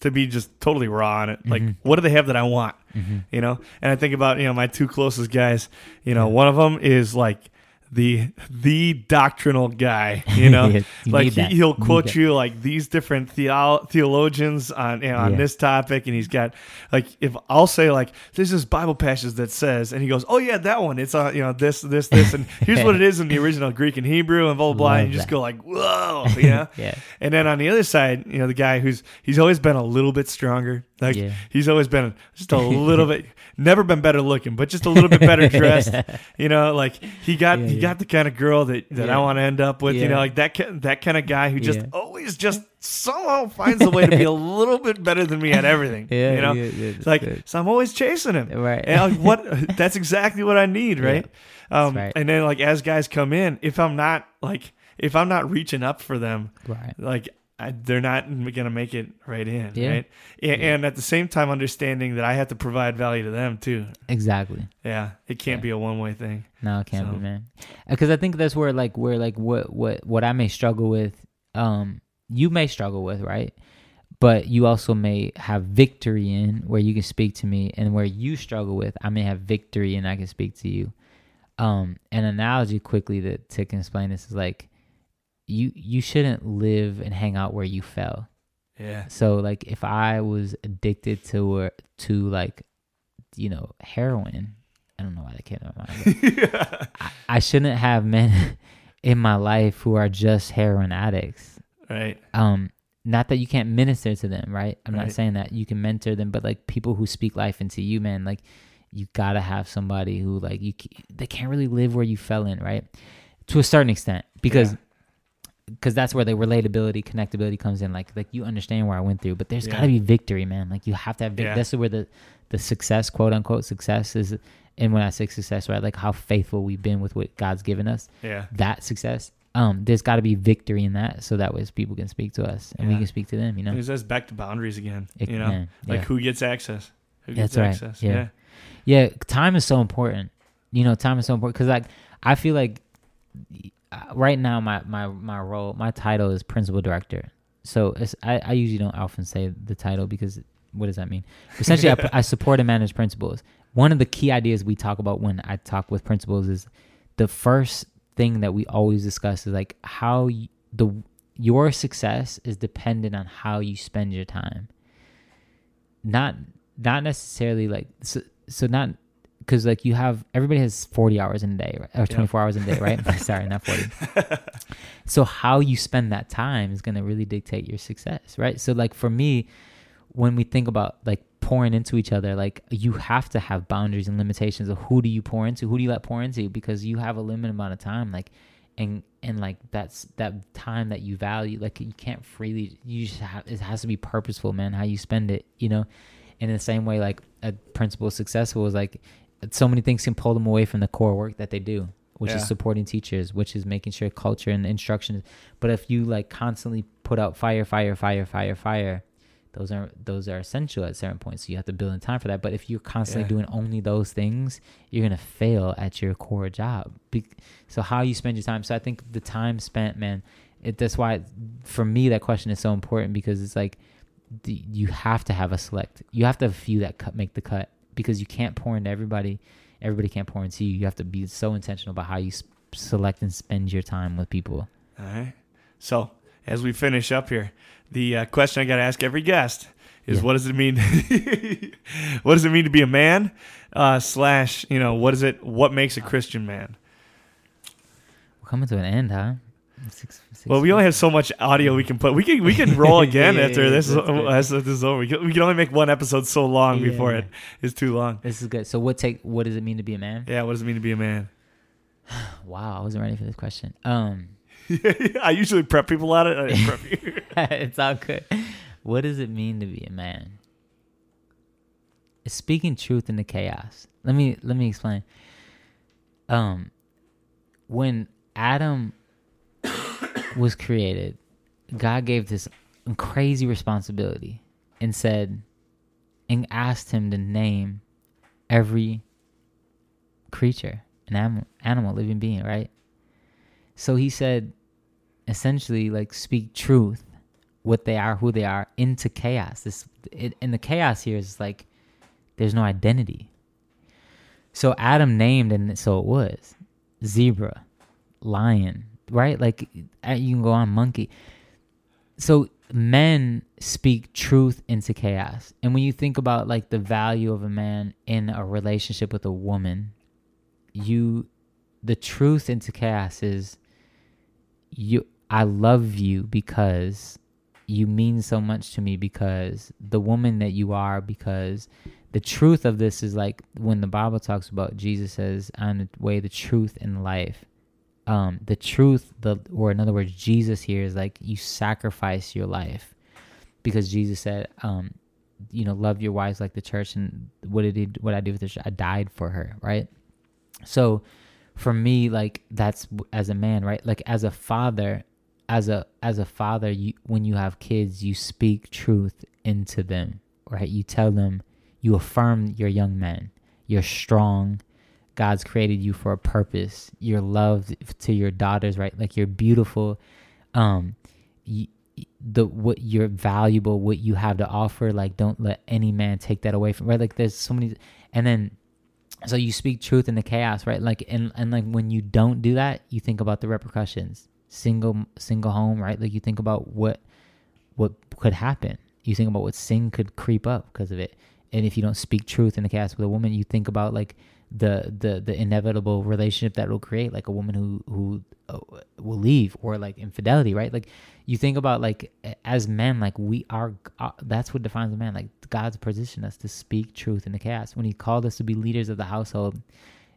to be just totally raw on it? Like Mhm. what do they have that I want? hmm you know and i think about you know my two closest guys you know one of them is like the the doctrinal guy you know [LAUGHS] you like he, he'll quote you like these different theo- theologians on you know, on Yeah. this topic and he's got like if i'll say like there's this bible passage that says and he goes oh yeah that one it's on you know this this this and [LAUGHS] here's what it is in the original greek and hebrew and blah blah blah and you just that. go like whoa yeah [LAUGHS] yeah. and then on the other side, you know, the guy who's he's always been a little bit stronger. Like Yeah. he's always been just a [LAUGHS] little bit never been better looking, but just a little bit better dressed. [LAUGHS] You know, like he got Yeah, he yeah. got the kind of girl that, that I want to end up with. You know, like that that kind of guy who just always just somehow finds a way to be a [LAUGHS] little bit better than me at everything. Yeah, you know, it's like good. so I'm always chasing him. Right. And like, what? That's exactly what I need, right? Um, right. And then like as guys come in, if I'm not like if I'm not reaching up for them, Right. like I, they're not gonna make it right in, Yeah. right? And, and at the same time, understanding that I have to provide value to them too. Exactly. Yeah, it can't Yeah. be a one way thing. No, it can't So- be, man. Because I think that's where like where like what what what I may struggle with, um, you may struggle with, right? But you also may have victory in where you can speak to me, and where you struggle with, I may have victory and I can speak to you. Um, an analogy quickly that to explain this is like, you you shouldn't live and hang out where you fell. Yeah, So like if I was addicted to to like, you know, heroin, I don't know why that came to my mind. But [LAUGHS] I, I shouldn't have men [LAUGHS] in my life who are just heroin addicts. right. Um, not that you can't minister to them, right? I'm Right. not saying that you can mentor them, but like people who speak life into you, man, like you gotta have somebody who like you they can't really live where you fell in, right? To a certain extent, because Yeah. Because that's where the relatability, connectability comes in. Like like you understand where I went through, but there's Yeah. gotta be victory, man. Like you have to have. Yeah. This is where the the success, quote unquote, success is. And when I say success, right, like how faithful we've been with what God's given us, Yeah, that success. Um, there's got to be victory in that, so that way people can speak to us and we can speak to them. You know, it says back to boundaries again. It- you know, man, like yeah. who gets access? Who That's gets right. access? Yeah. Yeah, time is so important. You know, time is so important because like I feel like Uh, right now my my my role, my title is principal director. So it's, I I usually don't often say the title because what does that mean? Essentially, I, [LAUGHS] I support and manage principals. One of the key ideas we talk about when I talk with principals is the first thing that we always discuss is like how the your success is dependent on how you spend your time not not necessarily like so, so not because like you have everybody has 40 hours in a day right? or 24 hours in a day right? [LAUGHS] Sorry not 40 so how you spend that time is going to really dictate your success right? So like for me when we think about like pouring into each other like you have to have boundaries and limitations of who do you pour into who do you let pour into because you have a limited amount of time like and and like that's that time that you value like you can't freely you just have it has to be purposeful man how you spend it you know? In the same way like a principal is successful is like so many things can pull them away from the core work that they do which Yeah. is supporting teachers which is making sure culture and instruction but if you like constantly put out fire fire fire fire fire those are those are essential at certain points. So you have to build in time for that. But if you're constantly Yeah. doing only those things you're gonna fail at your core job. Be- so how you spend your time. So i think the time spent man it, that's why for me that question is so important because it's like the, you have to have a select you have to have a few that cut make the cut because you can't pour into everybody everybody can't pour into you you have to be so intentional about how you s- select and spend your time with people All right. So as we finish up here, the uh, question I got to ask every guest is, Yeah. what does it mean? [LAUGHS] what does it mean to be a man? Uh, slash, you know, what is it? What makes a Christian man? we're coming to an end huh Six- six- Well, we only have so much audio we can put. We can we can roll [LAUGHS] again Yeah, after yeah, this, is, [LAUGHS] as this is over. We can, we can only make one episode so long Yeah. before it is too long. this is good so what take what does it mean to be a man Yeah, what does it mean to be a man? [SIGHS] wow i wasn't ready for this question um [LAUGHS] I usually prep people on it. I didn't prep you. it's all good. What does it mean to be a man? It's speaking truth in the chaos. Let me let me explain. Um, when Adam was created. God gave this crazy responsibility and said, and asked him to name every creature, an animal, animal, living being, right? So he said, essentially, like speak truth, what they are, who they are, into chaos. This, it, and the chaos here is like, there's no identity. So Adam named, and so it was zebra, lion, right? Like uh, you can go on monkey. So men speak truth into chaos. And when you think about like the value of a man in a relationship with a woman, you the truth into chaos is you I love you because you mean so much to me because the woman that you are because the truth of this is like when the Bible talks about Jesus says I'm the way the truth and life um, the truth, the or in other words, Jesus here is like you sacrifice your life because Jesus said, um, you know, love your wives like the church, and what did he? What I do with church? I died for her, right? So, for me, like that's as a man, right? Like as a father, as a as a father, you when you have kids, you speak truth into them, right? You tell them, you affirm your young men, you're strong, God's created you for a purpose. You're loved to your daughters, right? Like you're beautiful. Um, you, the what you're valuable, what you have to offer. Like don't let any man take that away from. Right? Like there's so many, and then so you speak truth in the chaos, right? Like and and like when you don't do that, you think about the repercussions. Single single home, right? Like you think about what what could happen. You think about what sin could creep up because of it. And if you don't speak truth in the chaos with a woman, you think about like the the the inevitable relationship that will create like a woman who who uh, will leave or like infidelity right? Like you think about like as men like we are uh, that's what defines a man. Like god's positioned us to speak truth in the chaos. When he called us to be leaders of the household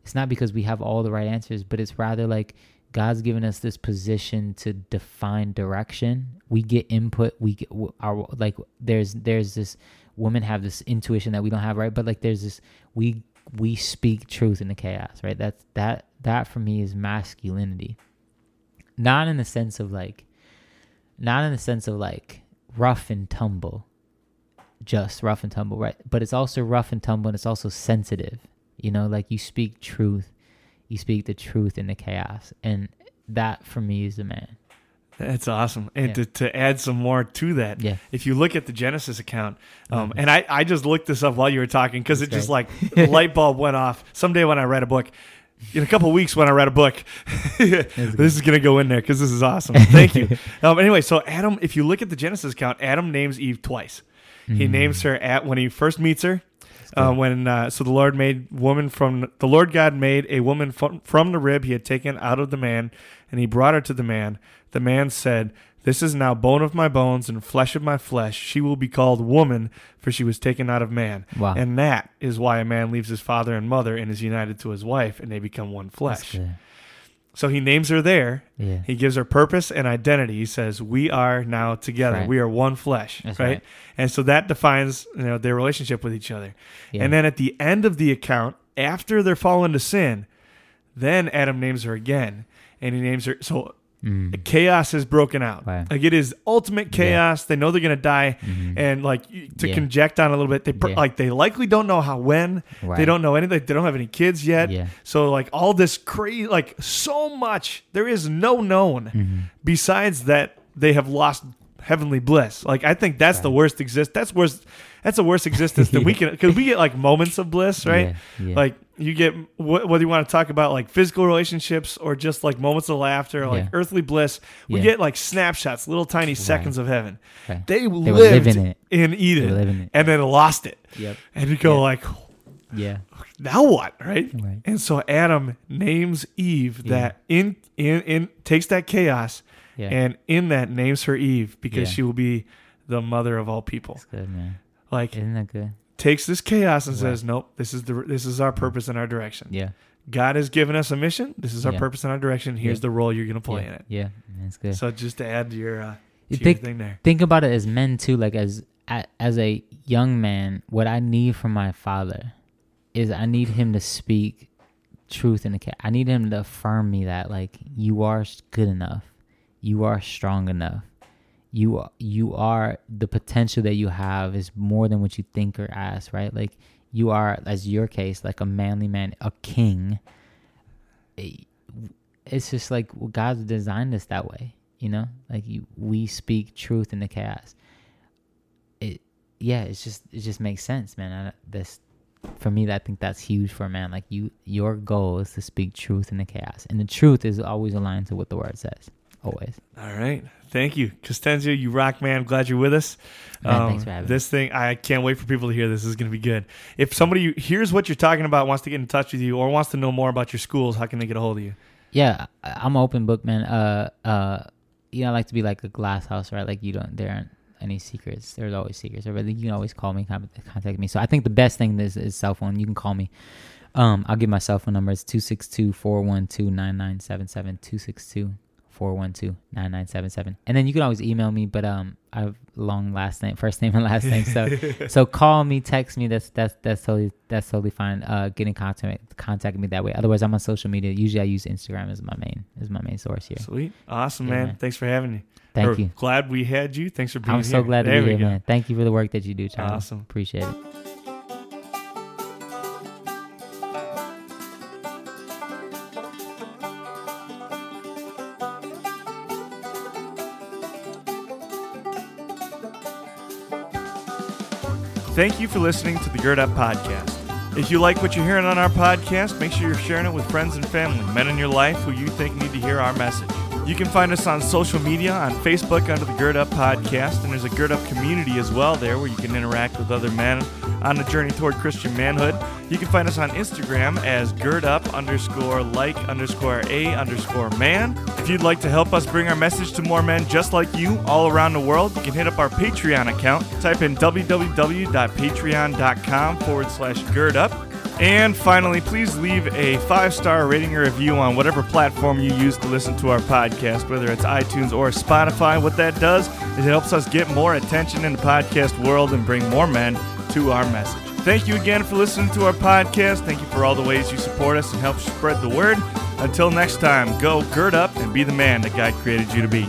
it's not because we have all the right answers but it's rather like god's given us this position to define direction. We get input. We get our like there's there's this women have this intuition that we don't have right? But like there's this we we speak truth in the chaos, right? That's that that for me is masculinity. Not in the sense of like not in the sense of like rough and tumble. Just rough and tumble, right? But it's also rough and tumble and it's also sensitive. You know, like you speak truth. You speak the truth in the chaos. And that for me is the man. That's awesome. And yeah. to, to add some more to that, yeah. if you look at the Genesis account, um, mm-hmm. and I, I just looked this up while you were talking because it just like the light bulb went off. Someday when I read a book, in a couple weeks when I read a book, [LAUGHS] this is going to go in there because this is awesome. [LAUGHS] Thank you. um, anyway, so Adam, if you look at the Genesis account, Adam names Eve twice. Mm-hmm. He mm. names her at when he first meets her. Uh, when uh, so the Lord made woman from the Lord God made a woman from, from the rib he had taken out of the man, and he brought her to the man. The man said, This is now bone of my bones and flesh of my flesh. She will be called woman, for she was taken out of man. Wow. And that is why a man leaves his father and mother and is united to his wife, and they become one flesh. So he names her there. Yeah. He gives her purpose and identity. He says, "We are now together. Right. We are one flesh." Right? right? And so that defines you know their relationship with each other. Yeah. And then at the end of the account, after they're fallen to sin, then Adam names her again, and he names her. So Mm. Chaos has broken out. Right. Like it is ultimate chaos. Yeah. They know they're gonna die, mm-hmm. and like to yeah. conject on a little bit, they yeah. like they likely don't know how when. Right. They don't know anything. They don't have any kids yet. Yeah. So like all this crazy, like so much. There is no known mm-hmm. besides that they have lost heavenly bliss. Like I think that's right. the worst exist. That's worse. That's a worse existence than we [LAUGHS] can because we get like moments of bliss, right? Like you get whether you want to talk about like physical relationships or just like moments of laughter, like yeah. earthly bliss. We yeah. get like snapshots, little tiny right. seconds of heaven. Right. They, they lived in, in, Eden and then lost it. Yep. And you go yeah. like, yeah. Now what, right? right? And so Adam names Eve that in in in takes that chaos and in that names her Eve because she will be the mother of all people. That's good, man. Like, isn't that good? takes this chaos and right. says, "Nope, this is the this is our purpose and our direction." Yeah. God has given us a mission. This is our yeah. purpose and our direction. Here's yeah. the role you're going to play yeah. in it. Yeah, that's good. So just to add to your, uh, to think, your thing there. Think about it as men too. Like as as a young man, what I need from my father is I need him to speak truth in the chaos. I need him to affirm me that like you are good enough, you are strong enough, you you are the potential that you have is more than what you think or ask. Right? Like you are, as your case, like a manly man, a king. Eh, it's just like well, God's designed us that way. You know, like you, we speak truth in the chaos. It, yeah, it's just it just makes sense, man. I, this for me, I think that's huge for a man. Like you, your goal is to speak truth in the chaos, and the truth is always aligned to what the word says. Always. All right. Thank you, Costenzio. You rock, man. Glad you're with us. Man, um, thanks for having this thing. I can't wait for people to hear this. This is going to be good. If somebody hears what you're talking about, wants to get in touch with you, or wants to know more about your schools, how can they get a hold of you? Yeah, I'm open book, man. Uh, uh, you know, I like to be like a glass house, right? Like you don't, there aren't any secrets. There's always secrets. But you can always call me, contact me. So I think the best thing is, is cell phone. You can call me. Um, I'll give my cell phone number. It's 262 412 9977. 262 412 9977. And then you can always email me, but um, I have long last name, first name and last name. So [LAUGHS] so call me, text me. That's that's that's totally that's totally fine. Uh, get in contact contact me that way. Otherwise, I'm on social media. Usually, I use Instagram as my main as my main source here. Sweet, awesome, yeah, man. man. Thanks for having me. Thank We're you. Glad we had you. Thanks for being here. I'm so glad to be here, man. Thank you for the work that you do, Charlie. Awesome. Appreciate it. Thank you for listening to the Gird Up Podcast. If you like what you're hearing on our podcast, make sure you're sharing it with friends and family, men in your life who you think need to hear our message. You can find us on social media on Facebook under the Gird Up Podcast, and there's a Gird Up community as well there where you can interact with other men on the journey toward Christian manhood. You can find us on Instagram as Gird Up underscore like underscore a underscore man. If you'd like to help us bring our message to more men just like you all around the world, you can hit up our Patreon account. Type in www.patreon.com forward slash Gird Up and finally, please leave a five star rating or review on whatever platform you use to listen to our podcast, whether it's iTunes or Spotify. What that does is it helps us get more attention in the podcast world and bring more men to our message. Thank you again for listening to our podcast. Thank you for all the ways you support us and help spread the word. Until next time, go gird up and be the man that God created you to be.